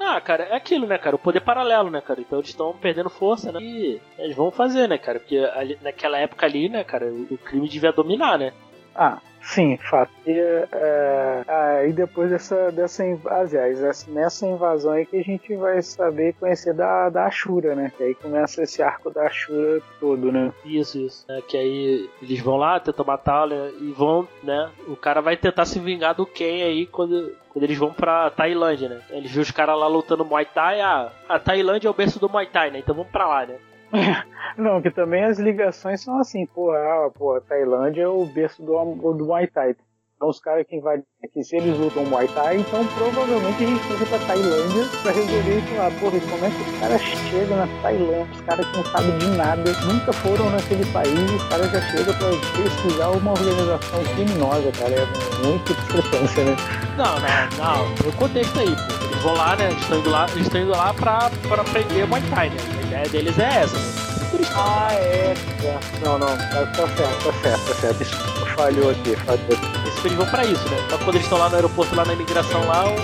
Ah, cara, é aquilo, né, cara? O poder paralelo, né, cara? Então eles estão perdendo força, né? E eles vão fazer, né, cara? Porque ali- naquela época ali, né, cara, o, o crime devia dominar, né? Ah, sim, fato. E, é, ah, e depois dessa, dessa inv- aliás, essa- nessa invasão aí que a gente vai saber conhecer da, da Ashura, né? Que aí começa esse arco da Ashura todo, né? Isso, isso. É, que aí eles vão lá, tentam matar, né? E vão, né? O cara vai tentar se vingar do Ken aí quando, quando eles vão pra Tailândia, né? Eles viram os caras lá lutando Muay Thai. Ah, a Tailândia é o berço do Muay Thai, né? Então vamos pra lá, né? Não, que também as ligações são assim, pô, ah, pô, a Tailândia é o berço do, do Muay Thai. Então os caras que invadem aqui, se eles lutam Muay Thai, então provavelmente a gente tem que ir pra Tailândia pra resolver isso lá. Porra, como é que os caras chegam na Tailândia? Os caras que não sabem de nada, nunca foram naquele país, os caras já chegam pra pesquisar uma organização criminosa, cara. É muita discrepância, né? Não, não, não. Tem o contexto aí, pô. Eles vão lá, né? Eles estão indo lá, estão indo lá pra, pra aprender Muay Thai, né? A ideia deles é essa, né? Isso- Ah, é. é. Não, não, tá, certo, tá certo, tá certo. Isso falhou aqui, falhou aqui. Eles vão pra isso, né? Então quando eles estão lá no aeroporto, lá na imigração lá, o,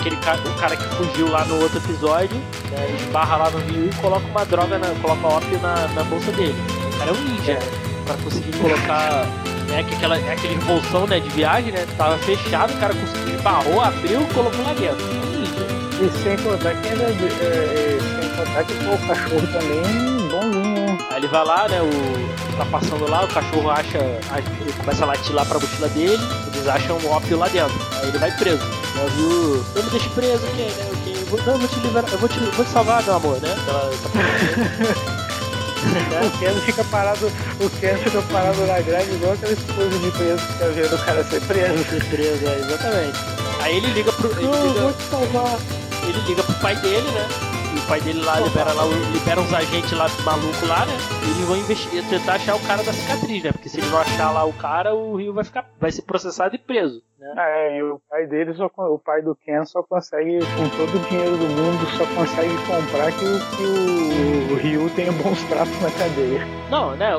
aquele cara, o cara que fugiu lá no outro episódio, né, esbarra lá no Rio e coloca uma droga, na, coloca ópio na, na bolsa dele. O cara é um ninja, né? Pra conseguir colocar. Né, que aquela, é aquele bolsão né, de viagem, né? Tava fechado, o cara conseguiu, esbarrou, abriu e colocou lá dentro. É. E sem contar que ainda. É, é, sem contar que pô, o cachorro também é né? Aí ele vai lá, né? O. Tá passando lá, o cachorro acha. Ele começa a latir lá pra mochila dele, eles acham um ópio lá dentro. Aí ele vai preso. Né, viu? Não me deixe preso, quem, né? O quem? Vou- Não, eu vou te liberar, eu vou te, vou te salvar, meu amor, né? Porra. O Ken fica parado, o Ken fica parado na grade igual aquela esposa de preso que tá vendo o cara ser preso. Ser preso, é, exatamente. Aí ele liga pro. Ele Não, eu liga, vou te salvar. ele liga pro pai dele, né? Pai dele lá libera, lá, libera uns agentes lá malucos lá, né? E eles vão tentar achar o cara da cicatriz, né? Porque se ele não achar lá o cara, o Rio vai ficar. vai ser processado e preso, né? Ah, é, e o pai dele, só, o pai do Ken só consegue, com todo o dinheiro do mundo, só consegue comprar que o, que o, o Ryu tenha bons tratos na cadeia. Não, né?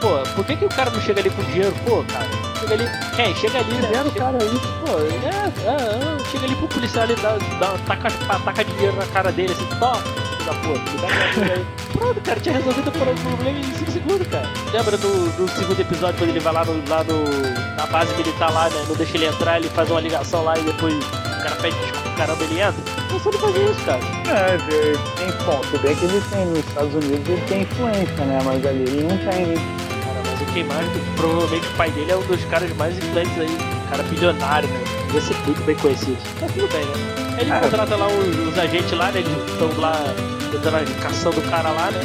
Pô, por que, que o cara não chega ali com dinheiro? Pô, cara, chega ali. Quem? Chega ali, né? Chega, cara aí. pô, né? é, é, chega ali pro policial ali, dá, dá, taca, taca dinheiro na cara dele assim, filho da puta, me dá aí. Pronto, cara, tinha resolvido o problema em 5 segundos, cara. Lembra do, do segundo episódio quando ele vai lá, no, lá no, na base militar lá, né? Não deixa ele entrar, ele faz uma ligação lá e depois o cara pede desculpa, caramba, ele entra? Não só ele fazer isso, cara. É, é, tem, bom, se bem que ele tem, nos Estados Unidos ele tem influência, né? Mas ali ele não tem? Cara, mas o Masters, provavelmente o pai dele é um dos caras mais influentes aí, um cara bilionário, né? Devia ser muito bem conhecido. Mas tudo bem, né? Ele Ah. contrata lá os, os agentes lá, né? Eles estão lá tentando caçando o cara lá, né?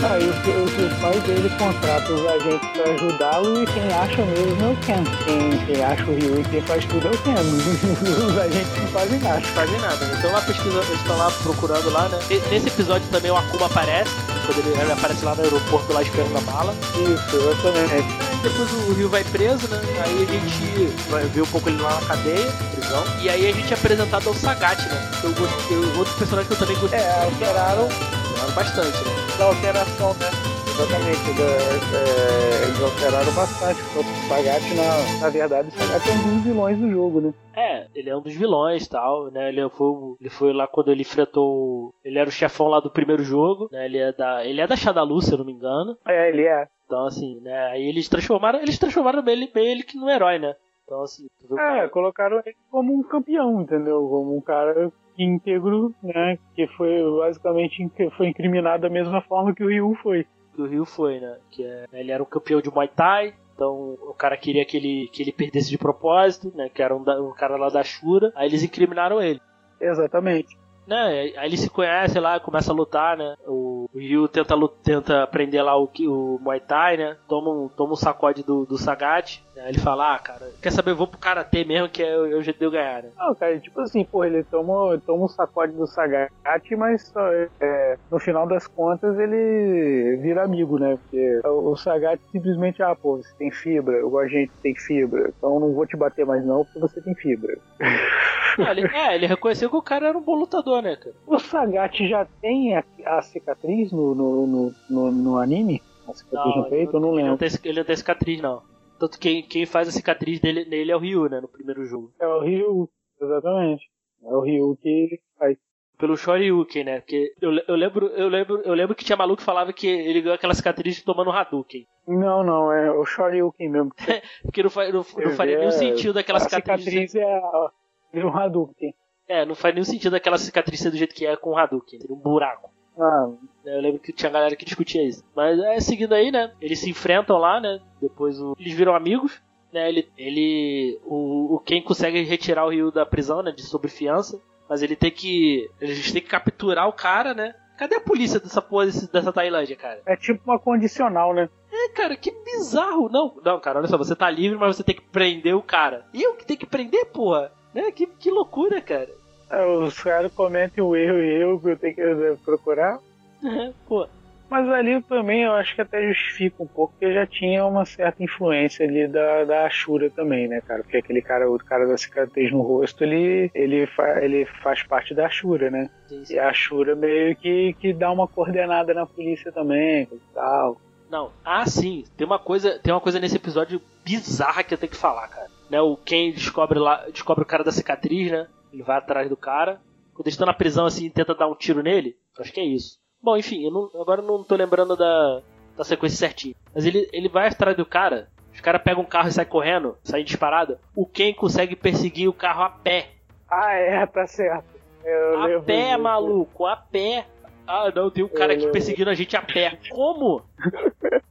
Aí o, o, o pai dele contrata os agentes pra ajudá-lo e quem acha mesmo é o Ken. Quem, quem acha o Ryu e quem faz tudo é o Ken. Os agentes não fazem nada. Não fazem nada, né? Então lá pesquisando, eles estão lá procurando lá, né? E nesse episódio também o Akuma aparece, quando ele, ele aparece lá no aeroporto lá esperando a mala. Isso, exatamente. Depois o Rio vai preso, né? Aí a gente vai ver um pouco ele lá na cadeia, prisão. E aí a gente é apresentado ao Sagat, né? Eu gostei, outro personagem que eu também gostei. É, alteraram Alteraram bastante, né? da alteração, né? Exatamente, da, é, eles alteraram bastante. porque O Sagat, na, na verdade, o Sagat é um dos vilões do jogo, né? É, ele é um dos vilões e tal, né? Ele foi, ele foi lá quando ele enfrentou. o- Ele era o chefão lá do primeiro jogo, né? Ele é da. Ele é da Shadalu, se eu não me engano. É, ele é. Então, assim, né? Aí eles transformaram. Eles transformaram ele, ele que no herói, né? Então, assim, É, cara- colocaram ele como um campeão, entendeu? Como um cara íntegro, né? Que foi basicamente que foi incriminado da mesma forma que o Ryu foi. que o Rio foi, né? Que é, ele era um campeão de Muay Thai. Então o cara queria que ele, que ele perdesse de propósito, né? Que era um, da- um cara lá da Shura. Aí eles incriminaram ele. Exatamente. Né? Aí ele se conhece lá, começa a lutar, né? O, o Ryu tenta, tenta aprender lá o, o Muay Thai, né? Toma um, toma um sacode do, do Sagat. Aí ele fala, ah, cara, quer saber, eu vou pro Karatê mesmo, que é, o- é o jeito de eu ganhar, né? Não, cara, tipo assim, pô, ele toma, toma um sacode do Sagat, mas só, é, no final das contas ele vira amigo, né? Porque o, o Sagat simplesmente, ah, pô, você tem fibra, eu gosto de gente tem fibra, então não vou te bater mais não, porque você tem fibra. Ah, ele, é, ele reconheceu que o cara era um bom lutador, né, cara? O Sagat já tem a, a cicatriz no, no, no, no, no anime? A cicatriz no peito? Eu não ele não lembro. tem, ele não tem cicatriz, não. Tanto que quem, quem faz a cicatriz dele, nele é o Ryu, né? No primeiro jogo. É o Ryu, exatamente. É o Ryu que faz. Pelo Shoryuken, né? Porque eu, eu lembro, eu lembro, eu lembro que tinha maluco que falava que ele ganhou aquela cicatriz tomando Hadouken. Não, não, é o Shoryuken mesmo. Porque não, fa, não, não faria É, nenhum sentido aquela a cicatriz. cicatriz é, a, é um Hadouken. É, não faz nenhum sentido aquela cicatriz ser do jeito que é com o Hadouken. Seria um buraco. Ah, Eu lembro que tinha galera que discutia isso. Mas é seguindo aí, né? Eles se enfrentam lá, né? Depois o- eles viram amigos. Né, ele, ele o, o Ken consegue retirar o Ryu da prisão, né, de sob fiança, mas ele tem que eles têm que capturar o cara, né? Cadê a polícia dessa porra dessa Tailândia, cara? é tipo uma condicional, né? É, cara, que bizarro. Não, não, cara, olha só, você tá livre, mas você tem que prender o cara. E eu que tenho que prender, porra? Né? Que, que loucura, cara. É, Os caras cometem o erro e eu que eu tenho que procurar. Pô. Mas ali também eu acho que até justifica um pouco, porque já tinha uma certa influência ali da, da Ashura também, né, cara? Porque aquele cara, o cara da cicatriz no rosto, ele, ele, fa, ele faz parte da Ashura, né? Sim. E a Ashura meio que, que dá uma coordenada na polícia também, tal. Não, ah sim, tem uma coisa, tem uma coisa nesse episódio bizarra que eu tenho que falar, cara. Né, o Ken descobre lá, descobre o cara da cicatriz, né? Ele vai atrás do cara. Quando eles estão na prisão assim, tenta dar um tiro nele. Acho que é isso. Bom, enfim, eu não- agora eu não tô lembrando da, da sequência certinha. Mas ele, ele vai atrás do cara. Os caras pegam um carro e saem correndo, saem disparado. O Ken consegue perseguir o carro a pé. Ah, é, tá certo. Eu a pé, maluco, a pé. Ah, não, tem um cara aqui perseguindo a gente a pé. Como?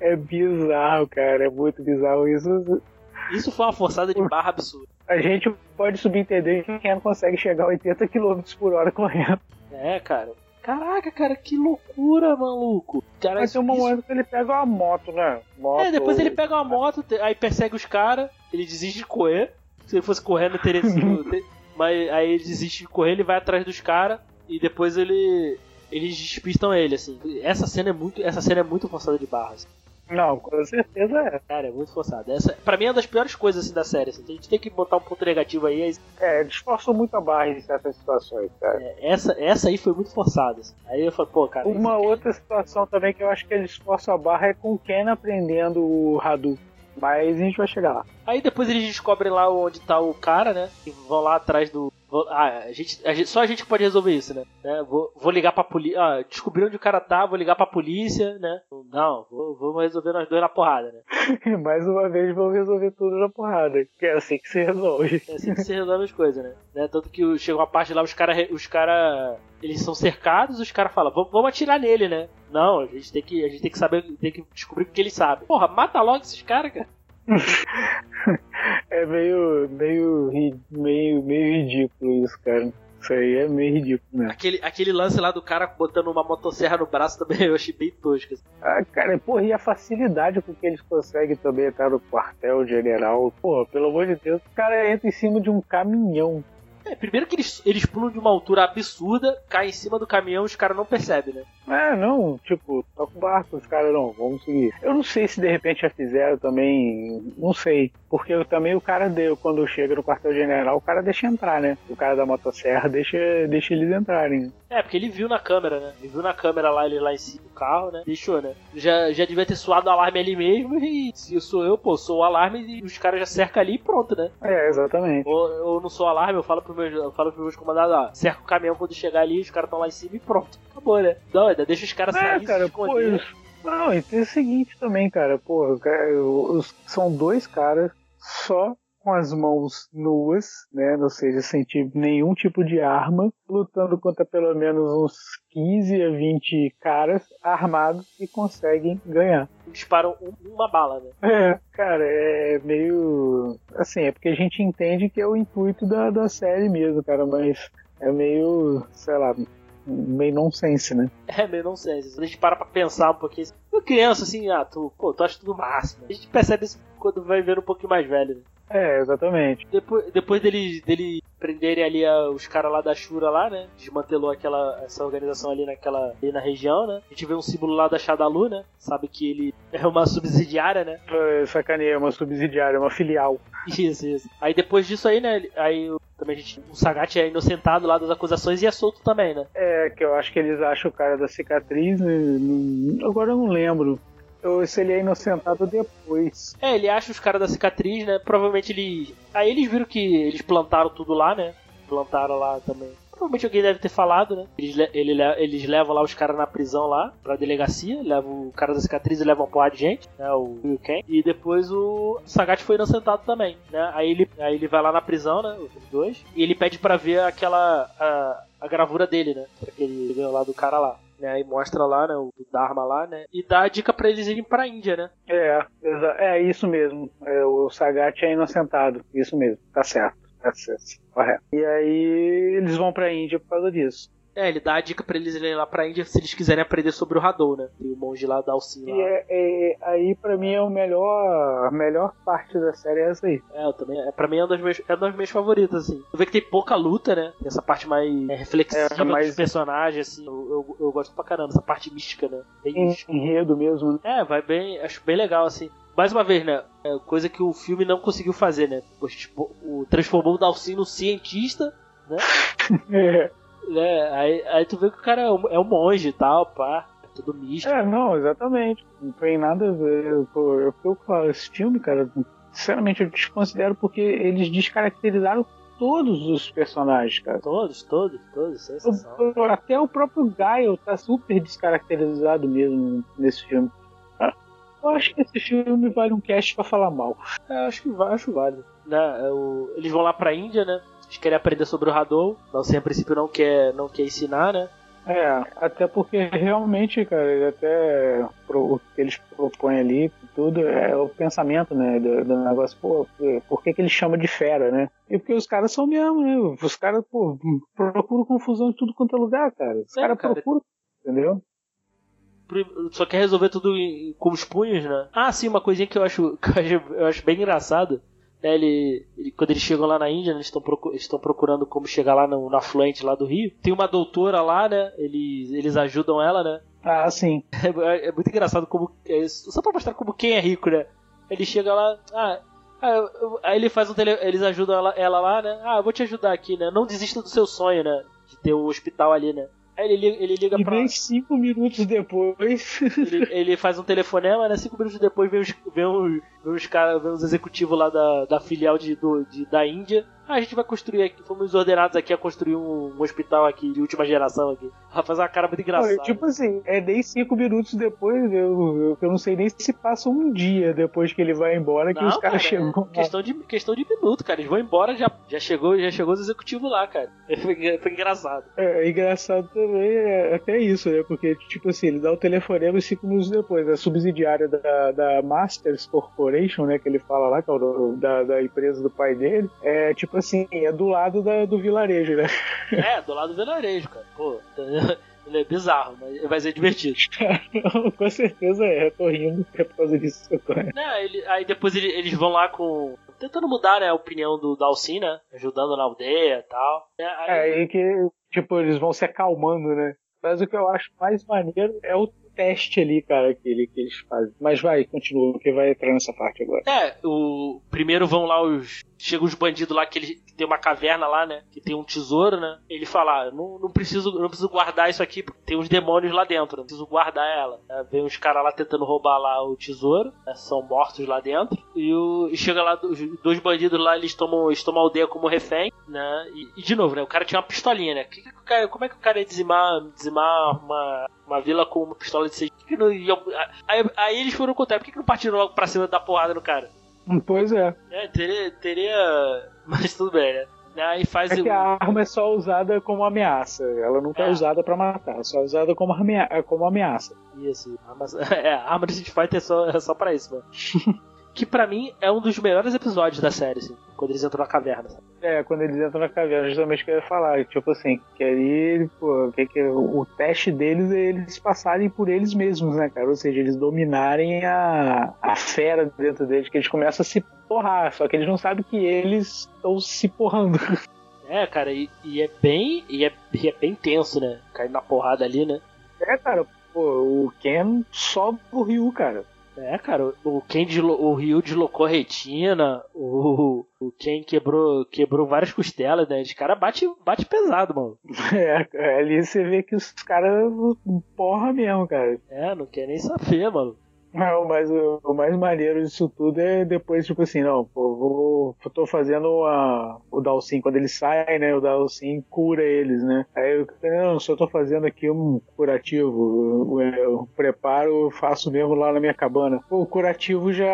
É bizarro, cara, é muito bizarro isso. Isso foi uma forçada de barra absurda. A gente pode subentender que quem não consegue chegar a 80 km por hora correndo. É, cara. Caraca, cara, que loucura, maluco. Cara, Mas tem um momento que ele pega uma moto, né? Moto, É, depois ele pega uma moto, aí persegue os caras, ele desiste de correr. Se ele fosse correr, não teria sido. Mas aí ele desiste de correr, ele vai atrás dos caras e depois ele. Eles despistam ele, assim. Essa cena é muito. Essa cena é muito forçada de barra, assim. Não, com certeza é. Cara, é muito forçada. Essa, pra mim é uma das piores coisas assim, da série. Assim. A gente tem que botar um ponto negativo aí. é- É, eles forçam muito a barra em certas situações, cara. é, essa, essa aí foi muito forçada. assim. Aí eu falo, pô, cara. Uma isso- outra situação também que eu acho que eles forçam a barra é com o Ken aprendendo o Hadouken. Mas a gente vai chegar lá. Aí depois eles descobrem lá onde tá o cara, né? E vão lá atrás do. Vão- Ah, a gente, a gente- só a gente pode resolver isso, né? Né? Vou, vou ligar pra polícia. Ah, onde o cara tá, vou ligar pra polícia, né? Não, vou, vamos resolver nós dois na porrada, né? Mais uma vez vão resolver tudo na porrada. Que é assim que se resolve. É assim que se resolve as coisas, né? né? Tanto que chega uma parte lá, os caras. Os cara, eles são cercados, os caras falam, vamos, vamos atirar nele, né? Não, a gente tem que, a gente tem que saber, tem que descobrir o que ele sabe. Porra, mata logo esses caras, cara. É meio, meio, meio, meio ridículo isso, cara. Isso aí é meio ridículo mesmo. Aquele, aquele lance lá do cara botando uma motosserra no braço também eu achei bem tosco. assim. Ah, cara, porra, e a facilidade com que eles conseguem também entrar no quartel general. Pô, pelo amor de Deus, o cara entra em cima de um caminhão. É, primeiro que eles, eles pulam de uma altura absurda, caem em cima do caminhão os caras não percebem, né? É, não, tipo, toca o barco, os caras não, vamos seguir. Eu não sei se de repente já fizeram também, não sei. Porque eu- também o cara deu, quando chega no quartel-general, o cara deixa entrar, né? O cara da motosserra deixa, deixa eles entrarem. É, porque ele viu na câmera, né? Ele viu na câmera lá, ele lá em cima do carro, né? Deixou, né? Já, já devia ter suado o alarme ali mesmo e se eu sou eu, pô, sou o alarme e os caras já cercam ali e pronto, né? É, exatamente. Ou eu não sou alarme, eu falo pro meus, eu falo pros meus comandados, ó, cerca o caminhão quando chegar ali, os caras estão lá em cima e pronto. Acabou, né? Não, ainda deixa os caras É, saírem, cara, se esconder. isso. Não, e tem o seguinte também, cara, pô, são dois caras só com as mãos nuas, né, ou seja, sem nenhum tipo de arma, lutando contra pelo menos uns 15 a 20 caras armados e conseguem ganhar. disparam um- uma bala, né? É, cara, é meio. Assim, é porque a gente entende que é o intuito da, da série mesmo, cara, mas é meio, sei lá, meio nonsense, né? É meio nonsense. A gente para pra pensar um pouquinho. Eu criança, assim, ah, tu, pô, tu acha tudo máximo. A gente percebe isso quando vai vendo um pouquinho mais velho, né? É, exatamente. Depois, depois dele, dele prenderem ali a- os caras lá da Shura lá, né? Desmantelou aquela, essa organização ali naquela ali na região, né? A gente vê um símbolo lá da Shadalu, né? Sabe que ele é uma subsidiária, né? É, Sacaneia, uma subsidiária, uma filial. Isso, isso. Aí depois disso aí, né? Aí também a gente. O Sagat é inocentado lá das acusações e é solto também, né? É, que eu acho que eles acham o cara da cicatriz, né? Agora eu não lembro. Ou se ele é inocentado depois. É, ele acha os caras da cicatriz, né? Provavelmente ele. Aí eles viram que eles plantaram tudo lá, né? Plantaram lá também. Provavelmente alguém deve ter falado, né? Eles, le- ele le- eles levam lá os caras na prisão lá, pra delegacia, levam o cara da cicatriz e levam uma porrada de gente, né? O Liu Kang. E depois o Sagat foi inocentado também, né? Aí ele, aí ele vai lá na prisão, né? Os dois. E ele pede pra ver aquela. a, a gravura dele, né? Aquele ganhou lá do cara lá. Né, aí mostra lá, né, o Dharma lá, né? E dá a dica pra eles irem pra Índia, né? É, é isso mesmo. É, o Sagat é inocentado. Isso mesmo, tá certo. Tá certo. Correto. E aí eles vão pra Índia por causa disso. É, ele dá a dica pra eles irem lá pra Índia se eles quiserem aprender sobre o Hadou, né? Tem o monge lá da Alcina. E é, é- aí pra mim é o melhor, a melhor parte da série é essa aí. É, eu também. É, pra mim é um dos meus, é um dos meus favoritos, assim. Tu vê que tem pouca luta, né? Tem essa parte mais é, reflexiva É, mais- dos personagens, assim. Eu, eu, eu gosto pra caramba, essa parte mística, né? Bem Em, mística. enredo mesmo, né? É, vai bem. Acho bem legal, assim. Mais uma vez, né? É coisa que o filme não conseguiu fazer, né? Tipo, o, transformou o Dalcin no cientista, né? É, né? Aí, aí tu vê que o cara é um, é um monge e tal, pá. É tudo místico. é, não, exatamente. Não tem nada a ver. Eu, eu falo, esse filme, cara, sinceramente eu desconsidero porque eles descaracterizaram todos os personagens, cara. Todos, todos, todos. O- Até o próprio Gaio tá super descaracterizado mesmo nesse filme. Ah, Eu acho que esse filme vale um cast pra falar mal. É, acho que vai, acho válido. Né, é eles vão lá pra Índia, né? Eles querem aprender sobre o Hadou. Não sei, a princípio não quer, não quer ensinar, né? É, até porque realmente, cara, até o que eles propõem ali, tudo, é o pensamento, né, do, do negócio, pô, por que, que eles chamam de fera, né? E porque os caras são mesmo, né? Os caras, pô, procuram confusão em tudo quanto é lugar, cara. Os É, caras cara. procuram, entendeu? Só quer resolver tudo com os punhos, né? Ah, sim, uma coisinha que eu acho, que eu acho, eu acho bem engraçado. Né, ele, ele- quando eles chegam lá na Índia, né, eles estão procu- procurando como chegar lá no, no afluente lá do rio. Tem uma doutora lá, né? Eles, eles ajudam ela, né? Ah, sim. É, é muito engraçado como. é só pra mostrar como quem é rico, né? Ele chega lá. Ah, ah, aí ele faz um tele, Eles ajudam ela, ela lá, né? Ah, eu vou te ajudar aqui, né? Não desista do seu sonho, né? De ter o hospital ali, né? Aí ele, ele liga E pra. vem cinco minutos depois. Ele, ele faz um telefonema, né? Cinco minutos depois vem os, vem os, vem os, cara, vem os executivos lá da, da filial de, do, de- da Índia. Ah, a gente vai construir aqui, fomos ordenados aqui a construir um, um hospital aqui de última geração aqui. Vai fazer uma cara muito engraçada. tipo assim, é nem cinco minutos depois, eu, eu, eu não sei nem se passa um dia depois que ele vai embora que Não, os caras cara, chegam. lá. é questão de questão de minuto, cara. Eles vão embora, já, já chegou, já chegou os executivos lá, cara. Foi, foi engraçado. É, é engraçado também é até isso, né? Porque, tipo assim, ele dá o telefonema e cinco minutos depois. A subsidiária da, da Masters Corporation, né? Que ele fala lá, que é o da, da empresa do pai dele, é tipo assim, é do lado da- do vilarejo, né? É, do lado do velarejo, cara. Pô, ele é bizarro, mas vai ser divertido. Com certeza é, eu tô rindo é por causa disso que eu tô. Né, ele- aí depois ele- eles vão lá com. tentando mudar né, a opinião do Dalsin, né? Ajudando na aldeia e tal. É, aí- É aí que, tipo, eles vão se acalmando, né? Mas o que eu acho mais maneiro é o teste ali, cara, que, ele, que eles fazem. Mas vai, continua, que vai entrar nessa parte agora. É, o primeiro vão lá os chegam os bandidos lá que, ele, que tem uma caverna lá, né? Que tem um tesouro, né? Ele fala, ah, não, não preciso não preciso guardar isso aqui porque tem uns demônios lá dentro, não preciso guardar ela. É, vem os caras lá tentando roubar lá o tesouro, né, são mortos lá dentro. E, o, e chega lá os dois bandidos lá, eles tomam, eles tomam a aldeia como refém, né? E, e de novo, né? O cara tinha uma pistolinha, né? Que que como é que o cara ia dizimar, dizimar uma, uma vila com uma pistola de seis? Aí, aí eles foram contar, por que, que não partiram logo pra cima da porrada no cara? Pois é. É, teria, teria. Mas tudo bem, né? Aí faz É o. que a arma é só usada como ameaça. Ela nunca é, É. usada pra matar, é só usada como, armea- como ameaça. Isso, arma, é, a arma do Street Fighter é só, é só pra isso, mano. Que pra mim é um dos melhores episódios da série, assim, quando eles entram na caverna. sabe? É, quando eles entram na caverna, justamente o que eu ia falar. Tipo assim, que ali, pô, que, que, o teste deles é eles passarem por eles mesmos, né, cara? Ou seja, eles dominarem a, a fera dentro deles, que eles começam a se porrar, só que eles não sabem que eles estão se porrando. É, cara, e, e é bem. E é, e é bem tenso, né? Cair na porrada ali, né? É, cara, pô, o Ken sobe o Ryu, cara. É, cara, o Ken o Ryu deslocou a retina, o, o Ken quebrou, quebrou várias costelas, né? Os caras bate, bate pesado, mano. É, ali você vê que os caras porra mesmo, cara. É, não quer nem saber, mano. Não, mas o, o mais maneiro disso tudo é depois, tipo assim, não, pô, vou, eu tô fazendo a, o Dalsin, quando ele sai, né, o Dalsin cura eles, né. Aí eu, não, só tô fazendo aqui um curativo, eu, eu preparo, faço mesmo lá na minha cabana. Pô, o curativo já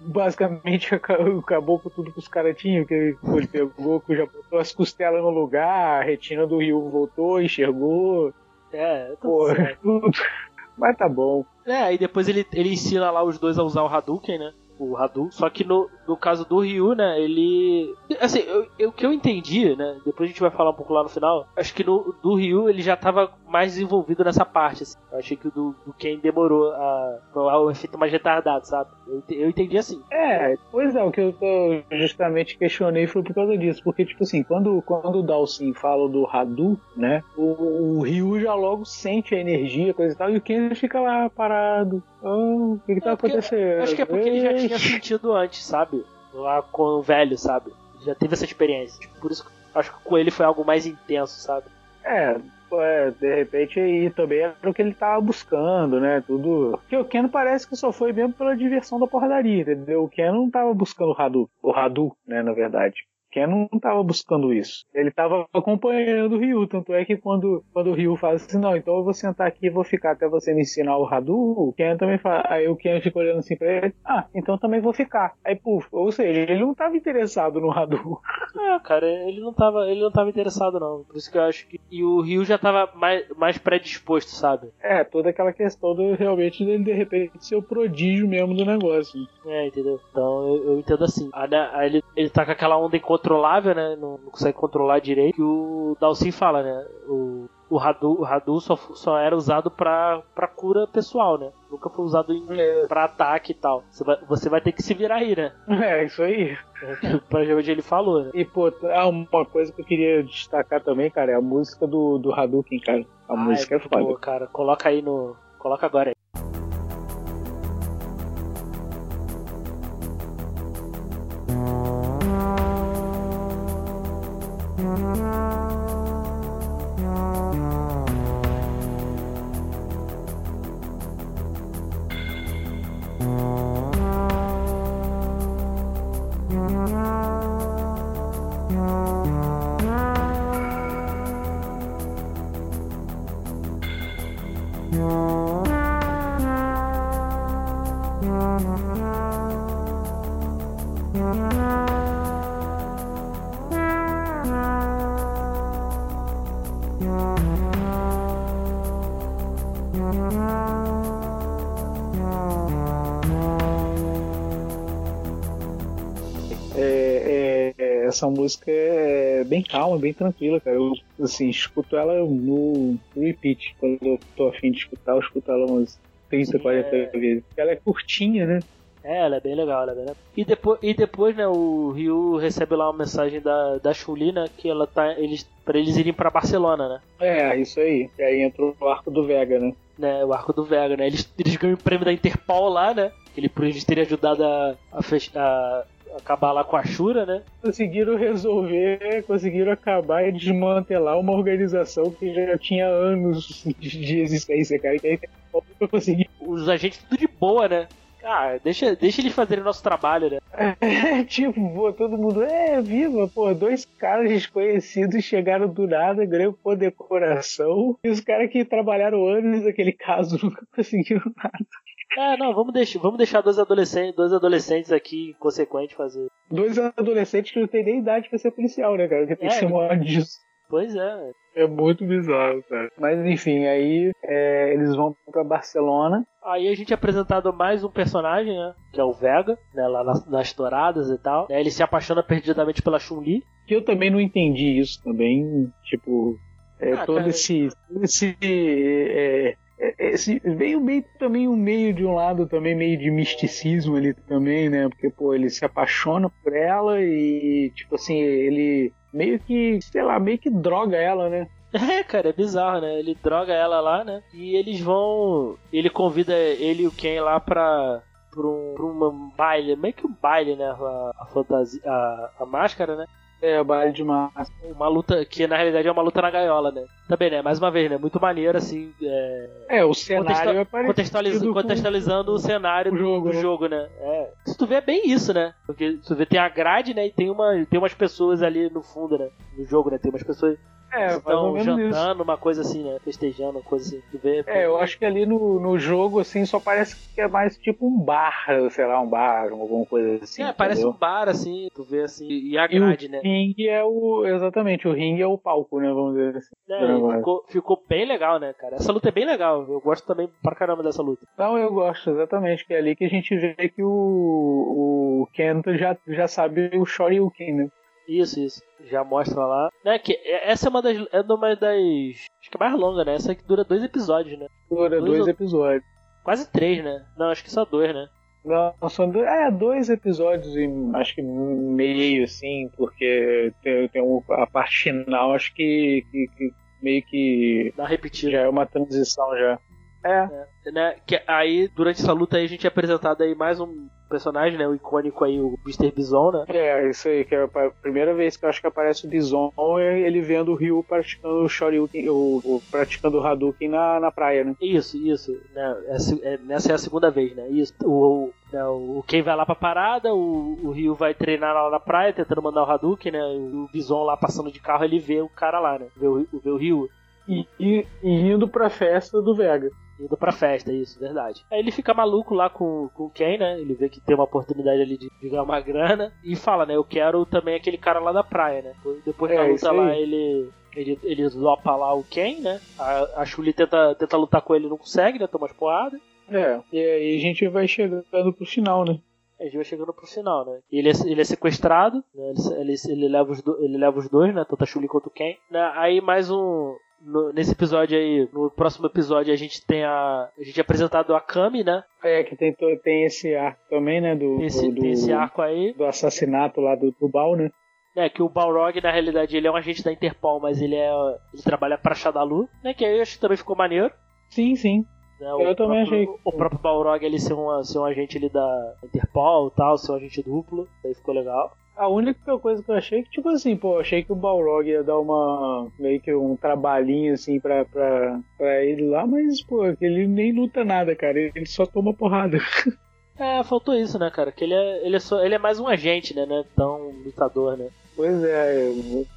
basicamente aca- acabou com tudo que os caras tinham, que ele pegou, já botou as costelas no lugar, a retina do Rio voltou, enxergou, É, tá pô, tudo. Mas tá bom. É, aí depois ele, ele ensina lá os dois a usar o Hadouken, né? O Hadouken. Só que no, no caso do Ryu, né? Ele. Assim, o que eu entendi, né? Depois a gente vai falar um pouco lá no final. Acho que no do Ryu ele já tava mais desenvolvido nessa parte. Assim. Eu achei que o do, do Ken demorou a. o efeito mais retardado, sabe? Eu, eu entendi assim. É, pois é, o que eu justamente questionei foi por causa disso, porque, tipo assim, quando, quando o Dalsin fala do Hadu, né, o, o Ryu já logo sente a energia, coisa e tal, e o Ken fica lá parado. Ah, o que que tá É, porque- acontecendo? Acho que é porque ele já Ei. Tinha sentido antes, sabe? Lá com o velho, sabe? Já teve essa experiência. Tipo, Por isso que acho que com ele foi algo mais intenso, sabe? É, é, de repente aí também era o que ele tava buscando, né? Tudo. Porque o Ken parece que só foi mesmo pela diversão da porradaria, entendeu? O Ken não tava buscando o Hadu, o Hadu, né, na verdade. Ken não tava buscando isso. Ele tava acompanhando o Ryu, tanto é que quando, quando o Ryu fala assim, não, então eu vou sentar aqui e vou ficar até você me ensinar o Hadu, o Ken também fala, aí o Ken fica olhando assim pra ele, ah, então também vou ficar. Aí, puf, ou seja, ele não tava interessado no Hadu. É, cara, ele não tava, ele não tava interessado não. Por isso que eu acho que e o Ryu já tava mais, mais predisposto, sabe? É, toda aquela questão do realmente dele de repente ser o prodígio mesmo do negócio. É, entendeu? Então eu, eu entendo assim. Aí, ele, ele tá com aquela onda incontrolável, né? Não, não consegue controlar direito. Que o Dalsin fala, né? O, o Hadu, o Hadu só, só era usado pra, pra cura pessoal, né? Nunca foi usado em, pra ataque e tal. Você vai, você vai ter que se virar aí, né? É, isso aí. pra onde ele falou, né? E, pô, ah, uma coisa que eu queria destacar também, cara, é a música do, do Hadouken, cara. A música é, muito foda. boa, cara. Coloca aí no. Coloca agora aí. Essa música é bem calma, bem tranquila, cara. Eu, assim, escuto ela no repeat. Quando eu tô afim de escutar, eu escuto ela umas 30, 40 é. vezes. Ela é curtinha, né? É, ela é bem legal, ela é bem legal. E depois, e depois né, o Ryu recebe lá uma mensagem da, da Chun-Li, né, que ela tá, eles, pra eles irem pra Barcelona, né? É, isso aí. E aí entra o arco do Vega, né? né, o arco do Vega, né? Eles, eles ganham o prêmio da Interpol lá, né? Ele por eles terem ajudado a, a, fech- a acabar lá com a Shura, né? Conseguiram resolver, conseguiram acabar e desmantelar uma organização que já tinha anos de, existência, cara. Que aí pra conseguir. Os agentes tudo de boa, né? Ah, deixa, deixa eles fazerem o nosso trabalho, né? É, tipo, pô, todo mundo, é, viva, pô, dois caras desconhecidos chegaram do nada, ganham por decoração, e os caras que trabalharam anos naquele caso nunca conseguiram nada. É, não, vamos deixar, vamos deixar dois adolescentes, dois adolescentes aqui inconsequentes fazer. Dois adolescentes que não tem nem idade pra ser policial, né, cara? Que tem que É, ser maior disso. Pois é. É muito bizarro, cara. Mas enfim, aí é, eles vão pra Barcelona. Aí a gente é apresentado mais um personagem, né? Que é o Vega, né? Lá nas, nas touradas e tal. Né, Ele se apaixona perdidamente pela Chun-Li. Que eu também não entendi isso também. Tipo, é, Ah, todo cara. esse. esse é, é, esse veio meio também um meio de um lado também meio de misticismo ali também, né? Porque pô, ele se apaixona por ela e tipo assim, ele meio que, sei lá, meio que droga ela, né? É, cara, é bizarro, né? Ele droga ela lá, né? E eles vão. Ele convida ele e o Ken lá pra. Pra um, pra um baile, meio que um baile, né? A, a fantasia. A, a máscara, né? É, baile de massa. Uma luta que na realidade é uma luta na gaiola, né? Também, né? Mais uma vez, né? Muito maneiro, assim. É, É, o cenário contextua- é com- contextualizando o cenário o do jogo, do né? jogo, né? É. Se tu vê é bem isso, né? Porque tu vê tem a grade, né? E tem, uma, tem umas pessoas ali no fundo, né? No jogo, né? Tem umas pessoas É, estão menos isso. jantando, uma coisa assim, né? Festejando, uma coisa assim. Tu vê. É, eu acho que ali no, no jogo, assim, só parece que é mais tipo um bar, sei lá, um bar, alguma coisa assim. é, parece entendeu? um bar, assim, tu vê assim, e a E o grade, né? ringue é o. Exatamente, o ringue é o palco, né? Vamos dizer assim. É, ficou, ficou bem legal, né, cara? Essa luta é bem legal. Eu gosto também pra caramba dessa luta. Não, eu gosto, exatamente, que é ali que a gente vê que o, o Kento já, já sabe o Shoryuken, né? Isso, isso. Já mostra lá. Né, que é- essa é uma das. É uma das. Acho que é mais longa, né? Essa que dura dois episódios, né? Dura Dois dois episódios. Quase três, né? Não, acho que só dois, né? Não, são dois, é, dois episódios e acho que meio, assim, porque tem, tem um- a parte final, acho que, que, que meio que Dá uma repetida. já é uma transição já. É, né? Que aí, durante essa luta aí, a gente é apresentado aí mais um personagem, né? O icônico aí, o Mr. Bison, né? é, isso aí, que é a primeira vez que eu acho que aparece o Bison é ele vendo o Ryu praticando o Shoryuken, o, o- praticando o Hadouken na, na praia, né? Isso, isso. Né? Essa, é, nessa é a segunda vez, né? Isso. O, o, né, o Ken vai lá pra parada, o, o Ryu vai treinar lá na praia, tentando mandar o Hadouken, né? O, o Bison lá passando de carro, ele vê o cara lá, né? Vê o, vê o Ryu. E, e, e indo pra festa do Vega. Indo pra festa, isso, verdade. Aí ele fica maluco lá com, com o Ken, né? Ele vê que tem uma oportunidade ali de, de ganhar uma grana. E fala, né? Eu quero também aquele cara lá da praia, né? Depois da É, luta lá, ele. Ele, ele zopa lá o Ken, né? A, a Chuli tenta, tenta lutar com ele não consegue, né? Toma as porradas. É, e aí a gente vai chegando pro final, né? A gente vai chegando pro final, né? E ele é, ele é sequestrado, né? Ele, ele, ele leva os do- ele leva os dois, né? Tanto a Chuli quanto o Ken. Né? Aí mais um. No- nesse episódio aí, no próximo episódio, a gente tem a. A gente é apresentado a Kami, né? É, que tem, tem esse arco também, né? Do, esse, do, esse arco aí. do assassinato lá do Tubal, né? É, que o Balrog, na realidade, ele é um agente da Interpol, mas ele é. Ele trabalha pra Shadalu, né? Que aí eu acho que também ficou maneiro. Sim, sim. Né, Eu também próprio, achei. O próprio Balrog ele ser, uma, ser um agente ali da Interpol e tal, ser um agente duplo. Aí ficou legal. A única coisa que eu achei que, tipo assim, pô, achei que o Balrog ia dar uma. meio que um trabalhinho, assim, pra, pra, pra ele lá, mas, pô, ele nem luta nada, cara. Ele só toma porrada. É, faltou isso, né, cara? Que ele é, ele é, só, ele é mais um agente, né? Não é tão lutador, né? Pois é,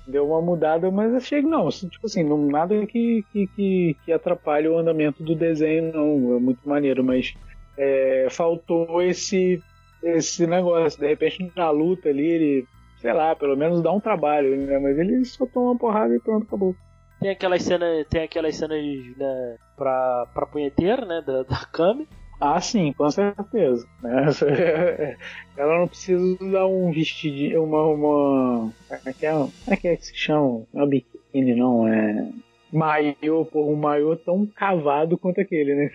deu uma mudada, mas achei que não, assim, tipo assim, não, nada que, que, que, que atrapalhe o andamento do desenho, não, é muito maneiro, mas é, faltou esse, esse negócio, de repente na luta ali, ele, sei lá, pelo menos dá um trabalho, né, mas ele só toma uma porrada e pronto, acabou. Tem aquelas cenas, tem aquelas cenas, né, pra, pra punheteira, né, da, da Kami. Ah, sim, com certeza. Né? Ela não precisa dar um vestidinho, uma. uma como, é que é, como é que é que se chama? Não é biquíni, não, é. Maiô, pô, um maiô tão cavado quanto aquele, né?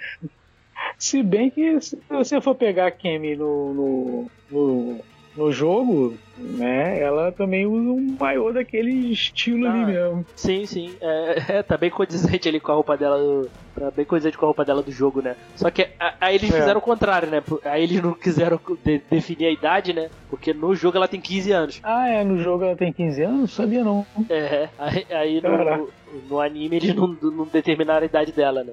Se bem que se você for pegar a Kemi no, no, no, no jogo, né, ela também usa um maiô daquele estilo ali Ah. mesmo. Sim, sim. É, é, tá bem condizente ali com a roupa dela. Do, tá bem condizente com a roupa dela do jogo, né? Só que aí eles É. fizeram o contrário, né? Aí eles não quiseram de- definir a idade, né? Porque no jogo ela tem 15 anos. Ah, é, no jogo ela tem 15 anos? Sabia não. É, aí, aí no, no anime eles não, não determinaram a idade dela, né?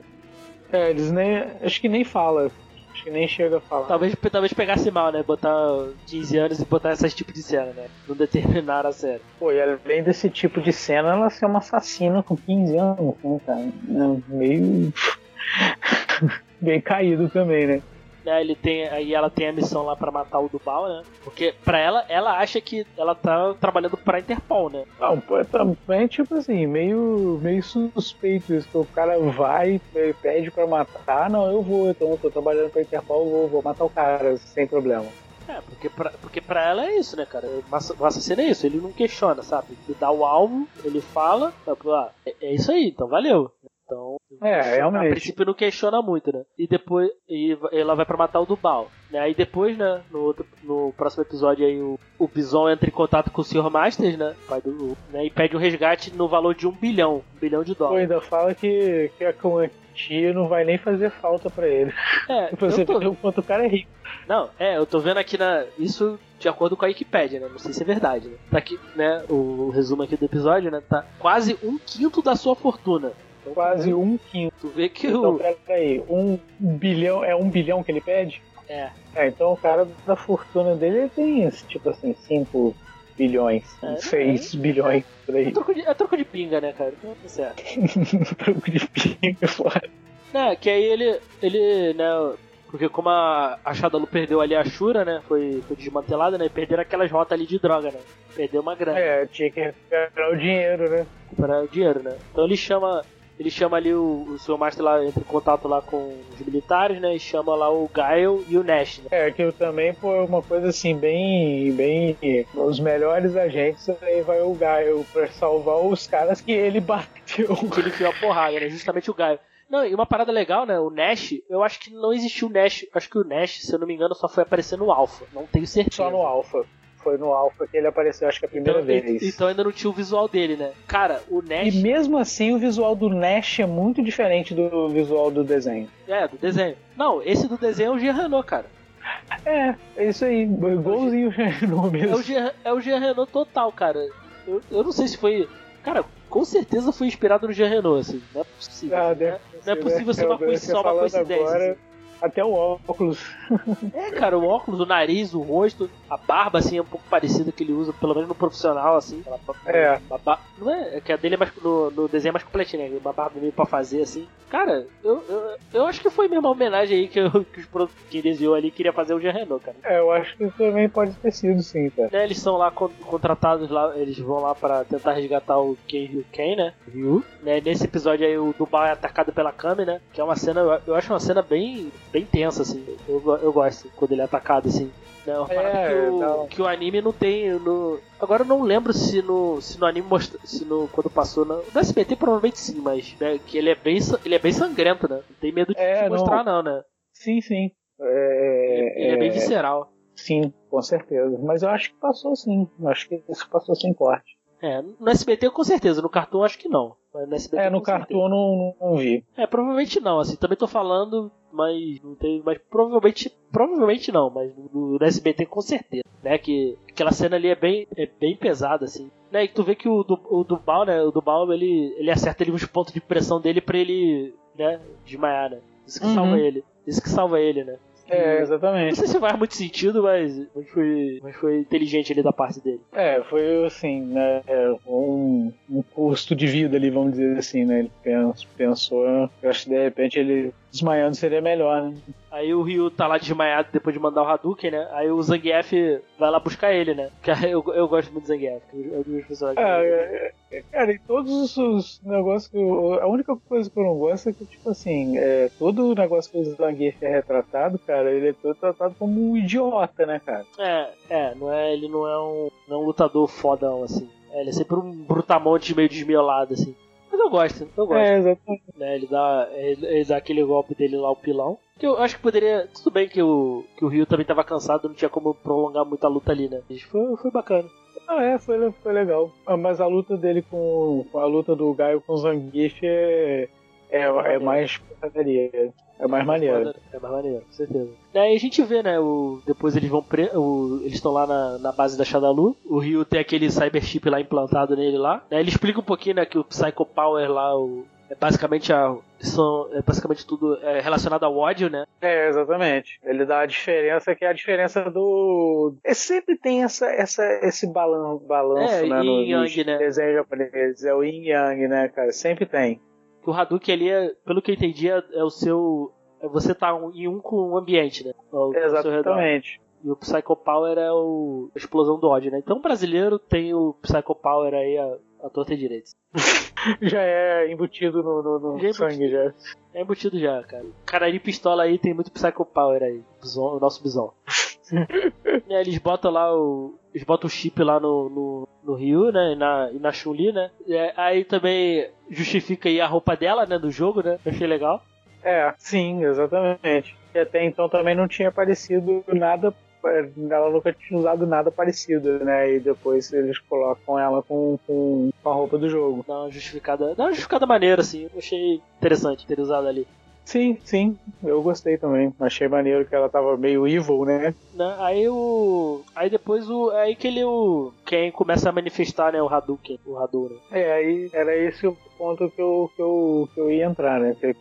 É, eles nem. Acho que nem fala. Acho que nem chega a falar. Talvez, talvez pegasse mal, né? Botar 15 anos e botar esse tipo de cena, né? Não determinaram a série. Pô, e além desse tipo de cena, ela ser uma assassina com 15 anos, né, cara? É meio. Bem caído também, né? Né, ele tem, aí ela tem a missão lá pra matar o Dubal, né? Porque pra ela, ela acha que ela tá trabalhando pra Interpol, né? Não, pô, é também, tipo assim, meio, meio suspeito isso, que o cara vai, pede pra matar, não, eu vou, então eu tô trabalhando pra Interpol, eu vou, vou matar o cara, sem problema. É, porque pra, porque pra ela é isso, né, cara? O ass- o assassino é isso, ele não questiona, sabe? Ele dá o alvo, ele fala, tá, ah, é, é isso aí, então valeu. É, a realmente. princípio não questiona muito, né? E depois e ela vai pra matar o Dubal. Né? Aí depois, né, no, outro, no próximo episódio aí, o, o Bison entra em contato com o Sr. Masters, né? Pai do, né? E pede um resgate no valor de um bilhão. Um bilhão de Pô, dólares. ainda fala que, que a quantia não vai nem fazer falta pra ele. É, Você tô, vê o quanto o cara é rico. Não, é, eu tô vendo aqui na. Isso de acordo com a Wikipedia, né? Não sei se é verdade, né? Tá aqui, né? O, o resumo aqui do episódio, né? Tá quase um quinto da sua fortuna. Então, Quase um quinto. Tu vê que Então, o. peraí, um bilhão, é um bilhão que ele pede? É. É, então o cara da fortuna dele ele tem, tipo assim, 5 bilhões, É, 6 bilhões por É aí. troco, de, é troco de pinga, né, cara? Então certo. Troco de pinga, fora. Né, que aí ele. ele, né. Porque como a, a Shadalu perdeu ali a Shura, né? Foi, foi desmantelada, né? Perderam aquelas rotas ali de droga, né? Perdeu uma grana. É, tinha que recuperar o dinheiro, né? para o dinheiro, né? Então ele chama, ele chama ali o, o seu master lá, entra em contato lá com os militares, né? E chama lá o Gael e o Nash, né? É, que eu também, é uma coisa assim, bem. bem. Os melhores agentes, aí vai o Gaio pra salvar os caras que ele bateu. Que ele enfiou a porrada, né? Justamente o Gael. Não, e uma parada legal, né? O Nash, eu acho que não existiu o Nash. Acho que o Nash, se eu não me engano, só foi aparecer no Alpha. Não tenho certeza. Só no Alpha. Foi no Alpha que ele apareceu, acho que a primeira Então, vez. e- então ainda não tinha o visual dele, né? Cara, o Nash. E mesmo assim, o visual do Nash é muito diferente do visual do desenho. É, do desenho. Não, esse do desenho é o Jean Renault, cara. É, é isso aí, igualzinho no É o mesmo. Jean, é o Jean Renault total, cara. Eu, eu não sei se foi. Cara, com certeza foi inspirado no Jean Renault, assim. Não é possível. Ah, né? Não é possível ser uma coisa, só uma coincidência. agora, assim. Até o óculos. É, cara, o óculos, o nariz, o rosto, a barba, assim, é um pouco parecida que ele usa, pelo menos no profissional, assim. Ba- É. Não é, é que a dele é mais, no, no desenho é mais completinha, né? Uma barba meio pra fazer, assim. Cara, eu, eu, eu acho que foi mesmo uma homenagem aí que, eu, que os pro- que desenhou ali queria fazer o Jean Renault, cara. É, eu acho que também pode ter sido sim, cara. Né, eles são lá con- contratados lá, eles vão lá pra tentar resgatar o Ken Ryu Ken, né? Ryu. Né, nesse episódio aí o Dubai é atacado pela Kami, né? Que é uma cena, eu acho uma cena bem, bem tensa, assim. Eu, eu gosto quando ele é atacado, assim. Uma É, parada que, o, não. que o anime não tem. No... Agora eu não lembro se no, se no anime mostra, se no quando passou no, no SBT provavelmente sim, mas né, que ele é bem ele é bem sangrento, né? Não tem medo de É, te mostrar não, né? Sim, sim. Ele, É, ele é bem é, visceral. Sim, com certeza. Mas eu acho que passou sim. Eu acho que isso passou sem corte. É, no SBT com certeza, no cartoon acho que não. No SBT É, no cartoon eu não, não vi. É, provavelmente não, assim, também tô falando, mas não tem, mas provavelmente, provavelmente não, mas no, no SBT com certeza, né, que aquela cena ali é bem, é bem pesada, assim, né, e tu vê que o, o Dubal, né, o Dubal, ele, ele acerta ali os pontos de pressão dele pra ele, né, desmaiar, né, isso que Uhum. salva ele, isso que salva ele, né. É, Não exatamente. sei se faz muito sentido, mas, mas, foi, mas foi inteligente ali da parte dele. É, foi assim, né? é, Um, um custo de vida ali, vamos dizer assim, né? Ele pens- pensou, eu acho que de repente ele desmaiando seria melhor, né? Aí o Ryu tá lá desmaiado depois de mandar o Hadouken, né? Aí o Zangief vai lá buscar ele, né? Que eu, eu gosto muito do Zangief, que é um dos meus personagens. É, é, cara, e todos os negócios que eu, A única coisa que eu não gosto é que, tipo assim, é, todo o negócio que o Zangief é retratado, cara, ele é todo tratado como um idiota, né, cara? É, é, não é, ele não é um, não é um lutador fodão, assim. É, ele é sempre um brutamonte meio desmiolado, assim. Eu gosto, eu gosto. É, exatamente. Né? Ele, dá, ele, ele dá aquele golpe dele lá, o pilão. Que eu acho que poderia. Tudo bem que o, que o Rio também tava cansado, não tinha como prolongar muito a luta ali, né? Mas foi, foi bacana. Ah, é, foi, foi legal. Ah, Mas a luta dele com, a luta do Gaio com o Zangief é, é, é mais. É mais maneiro. É mais maneiro, com certeza. Daí a gente vê, né? O, depois eles vão pre, o, eles estão lá na, na base da Shadalu. O Ryu tem aquele cyberchip lá implantado nele lá. Daí ele explica um pouquinho, né, que o Psycho Power lá, o, é basicamente a. São, é basicamente tudo é relacionado ao ódio, né? É, exatamente. Ele dá a diferença que é a diferença do. É, sempre tem essa, essa, esse balan, balanço, É, né? yin No, yang, né? desenhos japoneses. É o yin yang, né, cara? Sempre tem. Que o Hadouken ali, é, pelo que eu entendi, é, é o seu. É você tá um- em um com o ambiente, né? Redor. Exatamente. E o Psycho Power é o, a explosão do ódio, né? Então o brasileiro tem o Psycho Power aí a, a torta e direito. Já é embutido no, no, no Já é sangue, já. É embutido já, cara. Cararim pistola aí tem muito Psycho Power aí. Bison- o nosso bisão. É, eles botam lá o. Eles botam o chip lá no, no, no Ryu, né? E na, e na Chun-Li, né? É, aí também justifica aí a roupa dela, né? Do jogo, né? Eu achei legal. É, sim, exatamente. E até então também não tinha aparecido nada. é, Ela nunca tinha usado nada parecido, né? E depois eles colocam ela com, com, com a roupa do jogo. Dá uma justificada. Dá uma justificada maneira, assim. Eu achei interessante ter usado ali. Sim, sim, eu gostei também. Achei maneiro que ela tava meio evil, né? Né? Aí o. Aí depois o. Aí que ele o. Quem começa a manifestar, né? O Hadouken. O Hadouken. É, aí era esse o ponto que eu, que eu, que eu ia entrar, né? Que,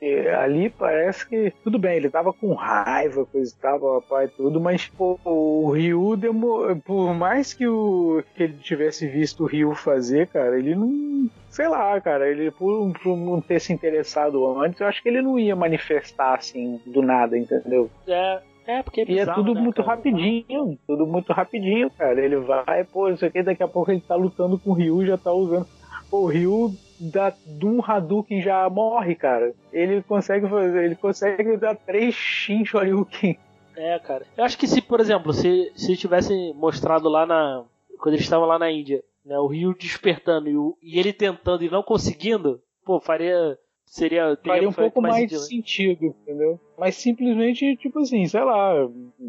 que ali parece que. Tudo bem, ele tava com raiva, coisa e tal, papai e tudo, mas pô, o Ryu demorou. Por mais que, o, que ele tivesse visto o Ryu fazer, cara, ele não. Sei lá, cara, ele por, por não ter se interessado antes, eu acho que ele não ia manifestar assim do nada, entendeu? É. É, porque é E é bizarro, tudo né, muito cara? rapidinho, tudo muito rapidinho, cara. Ele vai, pô, isso aqui, daqui a pouco ele tá lutando com o Ryu, já tá usando. Pô, o Ryu dá de um Hadouken já morre, cara. Ele consegue fazer, ele consegue dar três Shin Shoryuken. É, cara. Eu acho que se, por exemplo, se, se tivesse mostrado lá na. Quando eles estavam lá na Índia, né? O Ryu despertando e, o- e ele tentando e não conseguindo, pô, faria. Seria. teria Faria um pouco mais, né? sentido, entendeu? Mas simplesmente, tipo assim, sei lá.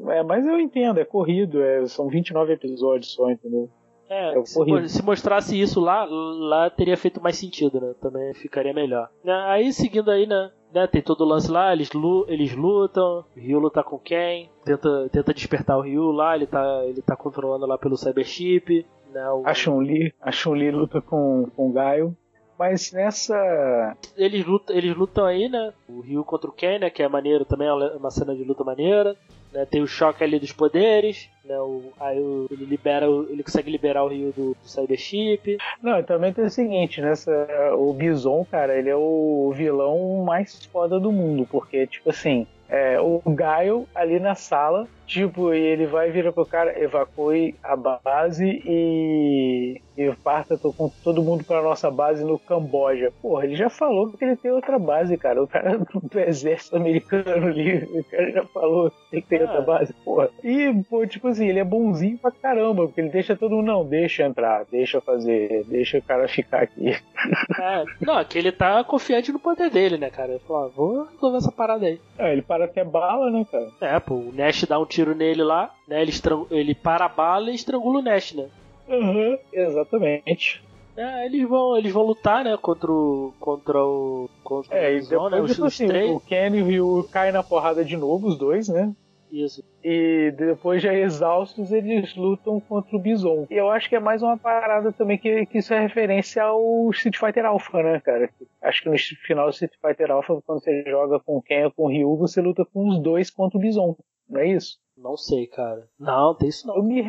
É, mas eu entendo, é corrido, é, são 29 episódios só, entendeu? É, É se, se mostrasse isso lá, lá teria feito mais sentido, né? Também ficaria melhor. Né, Aí seguindo aí, né? né, Tem todo o lance lá, eles, eles lutam, o Ryu luta com quem? Tenta, tenta despertar o Ryu lá, ele tá, ele tá controlando lá pelo Cyberchip. Né, o- A Chun-Li, a Chun-Li luta com, com o Gaio. Mas nessa. eles lutam, eles lutam aí, né? O Ryu contra o Ken, né? Que é maneiro também, é uma cena de luta maneira. Né, tem o choque ali dos poderes, né? O, aí o- ele libera, ele consegue liberar o Ryu do, do Cyberchip. Não, e também tem o seguinte, nessa, o Bison, cara, ele é o vilão mais foda do mundo, porque, tipo assim, é, o Gaio ali na sala, tipo, e ele vai virar pro cara, evacue a base e, e parta com todo mundo pra nossa base no Camboja. Porra, ele já falou que ele tem outra base, cara. O cara do exército americano ali, o cara já falou que tem que Ah. outra base, porra. E, pô, tipo assim, ele é bonzinho pra caramba, porque ele deixa todo mundo, não, deixa entrar, deixa fazer, deixa o cara ficar aqui. É, não, é que ele tá confiante no poder dele, né, cara? Ele falou, ah, vou resolver essa parada aí. Ah, ele para até bala, né, cara? É, pô, o Nash dá um tiro nele lá, né? Ele, ele para a bala e estrangula o Nash, né? Uhum, exatamente. É, eles vão, eles vão lutar, né, contra o. contra o. contra É, o depois, né? Os, tipo assim, três. o Ken e o Ryu caem na porrada de novo, os dois, né? Isso. E depois, já exaustos, eles lutam contra o Bison. E eu acho que é mais uma parada também que, que isso é referência ao Street Fighter Alpha, né, cara? Acho que no final do Street Fighter Alpha, quando você joga com o Ken ou com o Ryu, você luta com os dois contra o Bison. Não é isso? Não sei, cara. Não, tem isso não. Eu me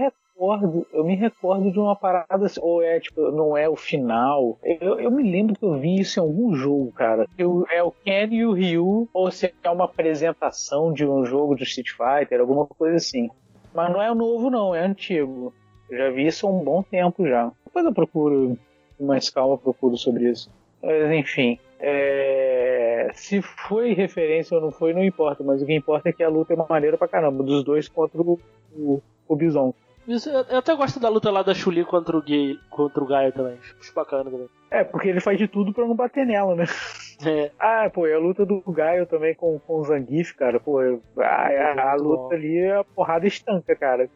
recordo, eu me recordo de uma parada, assim, ou é tipo, não é o final. Eu, eu me lembro que eu vi isso em algum jogo, cara. Eu, é o Ken e o Ryu, ou se é uma apresentação de um jogo de Street Fighter, alguma coisa assim. Mas não é novo, não, é antigo. Eu já vi isso há um bom tempo já. Depois eu procuro, mais calma, procuro sobre isso. Mas enfim. é, Se foi referência ou não foi, não importa. Mas o que importa é que a luta é uma maneira pra caramba. Dos dois contra o, o, o Bison. Isso, eu, até gosto da luta lá da Chuli contra o Gay, contra o Gaio também. Acho bacana também. É, porque ele faz de tudo pra não bater nela, né? É, Ah, pô, e a luta do Gaio também com, com o Zangief, cara, pô, eu- a, a- a Muito luta bom. ali, a porrada estanca, cara.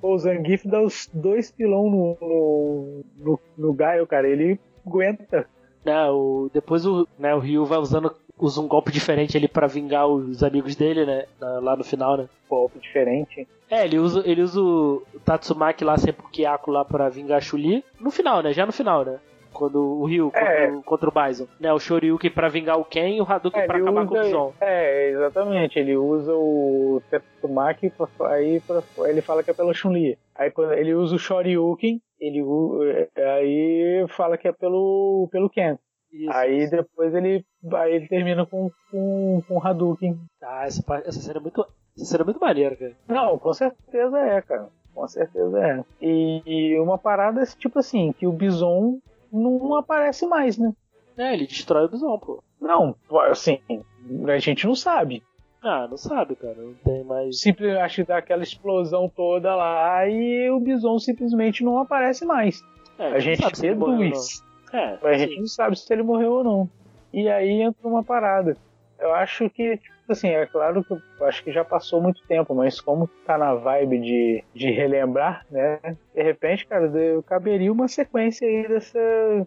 Pô, o Zangief dá os dois pilão no, no, no, no Gaio, cara, ele aguenta. né, o, depois o, né, o Ryu vai usando usa um golpe diferente ali pra vingar os amigos dele, né? lá no final, né? Golpe diferente. É, ele usa, ele usa o Tatsumaki lá, sempre o lá pra vingar a Chuli. No final, né? Já no final, né? Quando o Ryu contra, É. o- contra o Bison. Né, o Shoryuken pra vingar o Ken e o Hadouken É, pra acabar com o usa- Bison. É, exatamente. Ele usa o Tetsumaki, pra- aí pra- ele fala que é pela Chun-Li. Aí quando ele usa o Shoryuken, ele u- aí fala que é pelo, pelo Ken. Isso, Aí isso. depois ele, aí ele termina com, com, com o Hadouken. Ah, essa, essa cena é muito. Essa cena é muito maneira, cara. Não, com certeza é, cara. Com certeza é. E, e uma parada tipo assim, que o Bison não aparece mais, né? É, ele destrói o Bison, pô. Não, assim, a gente não sabe. Ah, não sabe, cara. Não tem mais. Simplesmente acho que dá aquela explosão toda lá e o Bison simplesmente não aparece mais. É, A gente deduz. É, A sim. gente não sabe se ele morreu ou não. E aí entra uma parada. Eu acho que, tipo assim, é claro que eu acho que já passou muito tempo, mas como tá na vibe de, de relembrar, né? De repente, cara, de- caberia uma sequência aí dessa,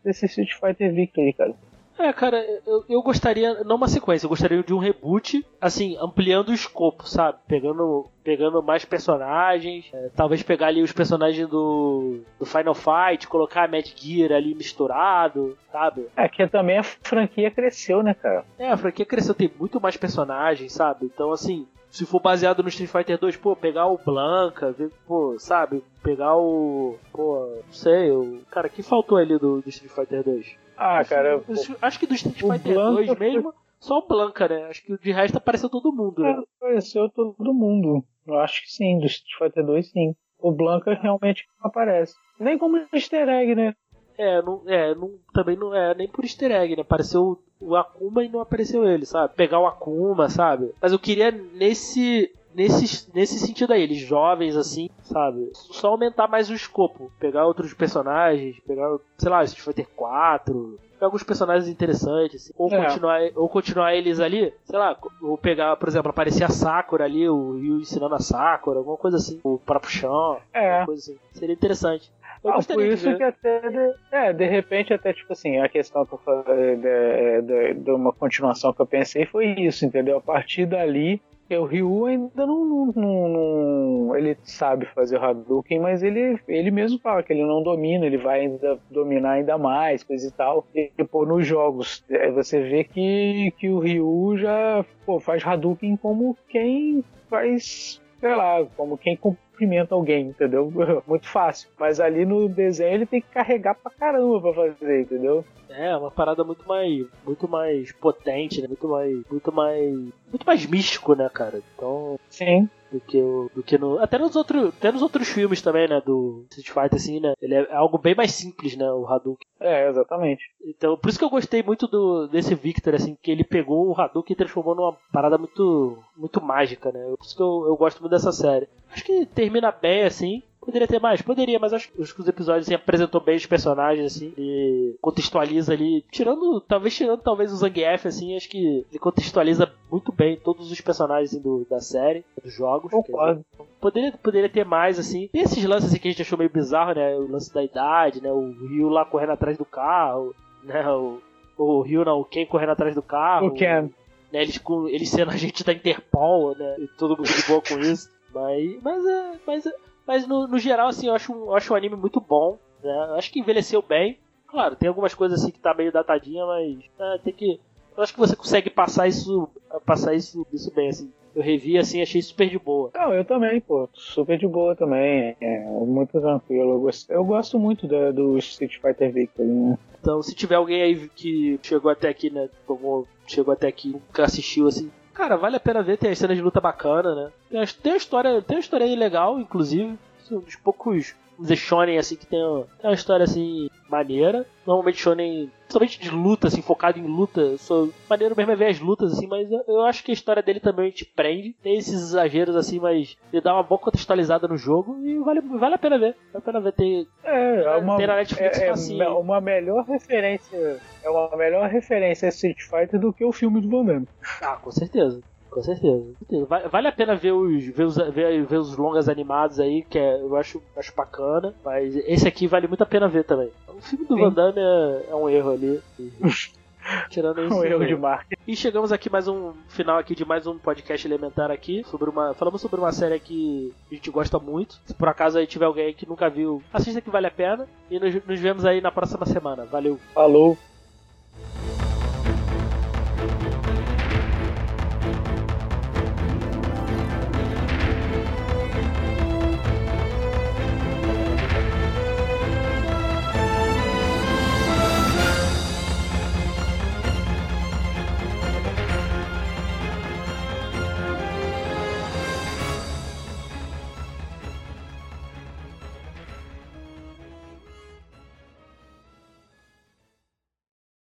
desse Street Fighter Victory, cara. É, cara, eu, eu gostaria, não uma sequência, eu gostaria de um reboot, assim, ampliando o escopo, sabe? Pegando, pegando mais personagens, é, talvez pegar ali os personagens do, do Final Fight, colocar a Mad Gear ali misturado, sabe? É que também a franquia cresceu, né, cara? É, a franquia cresceu, tem muito mais personagens, sabe? Então, assim, se for baseado no Street Fighter 2, pô, pegar o Blanca, ver, pô, sabe? Pegar o. Pô, não sei, o. Cara, que faltou ali do, do Street Fighter 2? Ah, cara, Eu Acho que do Street Fighter Blanca 2 foi- mesmo, só o Blanca, né? Acho que de resto apareceu todo mundo, né? apareceu todo mundo. Eu acho que sim, do Street Fighter 2 sim. O Blanca realmente não aparece. Nem como easter egg, né? É, não, é não, também não é nem por easter egg, né? Apareceu o Akuma e não apareceu ele, sabe? Pegar o Akuma, sabe? Mas eu queria nesse. Nesse, nesse sentido aí, eles jovens assim, sabe? Só aumentar mais o escopo. Pegar outros personagens, pegar, sei lá, Street Fighter 4, pegar alguns personagens interessantes, assim, ou, É. continuar, ou continuar eles ali, sei lá, ou pegar, por exemplo, aparecer a Sakura ali, o Ryu ensinando a Sakura, alguma coisa assim, o próprio chão, É. coisa assim. Seria interessante. Ah, por isso ver. que até, de, é, de repente, até tipo assim, a questão que eu falei de, de, de uma continuação que eu pensei foi isso, entendeu? A partir dali, o Ryu ainda não, não, não- não- Ele sabe fazer o Hadouken, mas ele, ele mesmo fala que ele não domina, ele vai ainda dominar ainda mais, coisa e tal. E, pô, nos jogos, é, você vê que, que o Ryu já pô, faz Hadouken como quem faz sei lá, como quem cumprimenta alguém, entendeu? Muito fácil. Mas ali no desenho ele tem que carregar pra caramba pra fazer, entendeu? É, uma parada muito mais, muito mais potente, né? Muito mais, muito mais, muito mais místico, né, cara? Então, Sim. Do que o, do que no, até nos outros, até nos outros filmes também, né, do Street Fighter assim, né? Ele é algo bem mais simples, né, o Hadouken. É, exatamente. Então, por isso que eu gostei muito do desse Victor assim, que ele pegou o Hadouken e transformou numa parada muito muito mágica, né? Por isso que eu, eu gosto muito dessa série. Acho que termina bem assim. Poderia ter mais? Poderia, mas acho, que os episódios assim, apresentou bem os personagens, assim, e contextualiza ali, tirando, talvez tirando talvez o Zangief, assim, acho que ele contextualiza muito bem todos os personagens assim, do, da série, dos jogos. Concordo. Poderia, poderia ter mais, assim. Tem esses lances assim, que a gente achou meio bizarro, né? O lance da idade, né? O Rio lá correndo atrás do carro, né? O, o Rio não, o Ken correndo atrás do carro. O Ken. Né? Eles, com, eles sendo agente da Interpol, né? E todo mundo de boa com isso. Mas, mas, é, mas, é- mas no, no geral, assim, eu acho, um- eu acho um anime muito bom. Né? Eu Acho que envelheceu bem. Claro, tem algumas coisas assim que tá meio datadinha, mas é, tem que. Eu acho que você consegue passar isso, passar isso, isso bem, assim. Eu revi assim, achei super de boa. Não, eu também, pô. Super de boa também. É, muito tranquilo. Eu gosto, eu gosto muito da- do Street Fighter Victory, né? Então, se tiver alguém aí que chegou até aqui, né? Como chegou até aqui, nunca assistiu assim. Cara, vale a pena ver, tem as cenas de luta bacana, né? Tem, tem uma história, tem uma história legal, inclusive. Um dos poucos, dizer, shonen, assim, que tem, uma- tem uma história, assim, maneira. Normalmente shonen, principalmente de luta, assim, focado em luta. Sou maneiro mesmo é ver as lutas, assim, mas eu, eu acho que a história dele também te prende. Tem esses exageros, assim, mas ele dá uma boa contextualizada no jogo e vale, vale a pena ver. Vale a pena ver. Tem, É, uma, Tem na Netflix é, é facinho. me- uma melhor referência. É uma melhor referência a Street Fighter do que o filme do Van Damme. Ah, com certeza. Com certeza. com certeza. Va- Vale a pena ver os, ver os, ver, ver os longas animados aí, que é, eu acho, acho bacana. Mas esse aqui vale muito a pena ver também. O filme do Sim. Van Damme é, é um erro ali. Tirando isso. Um erro de marketing. E chegamos aqui mais um final aqui de mais um podcast elementar aqui sobre uma falamos sobre uma série que a gente gosta muito. Se por acaso aí tiver alguém que nunca viu, assista que vale a pena e nos, nos vemos aí na próxima semana. Valeu. Falou.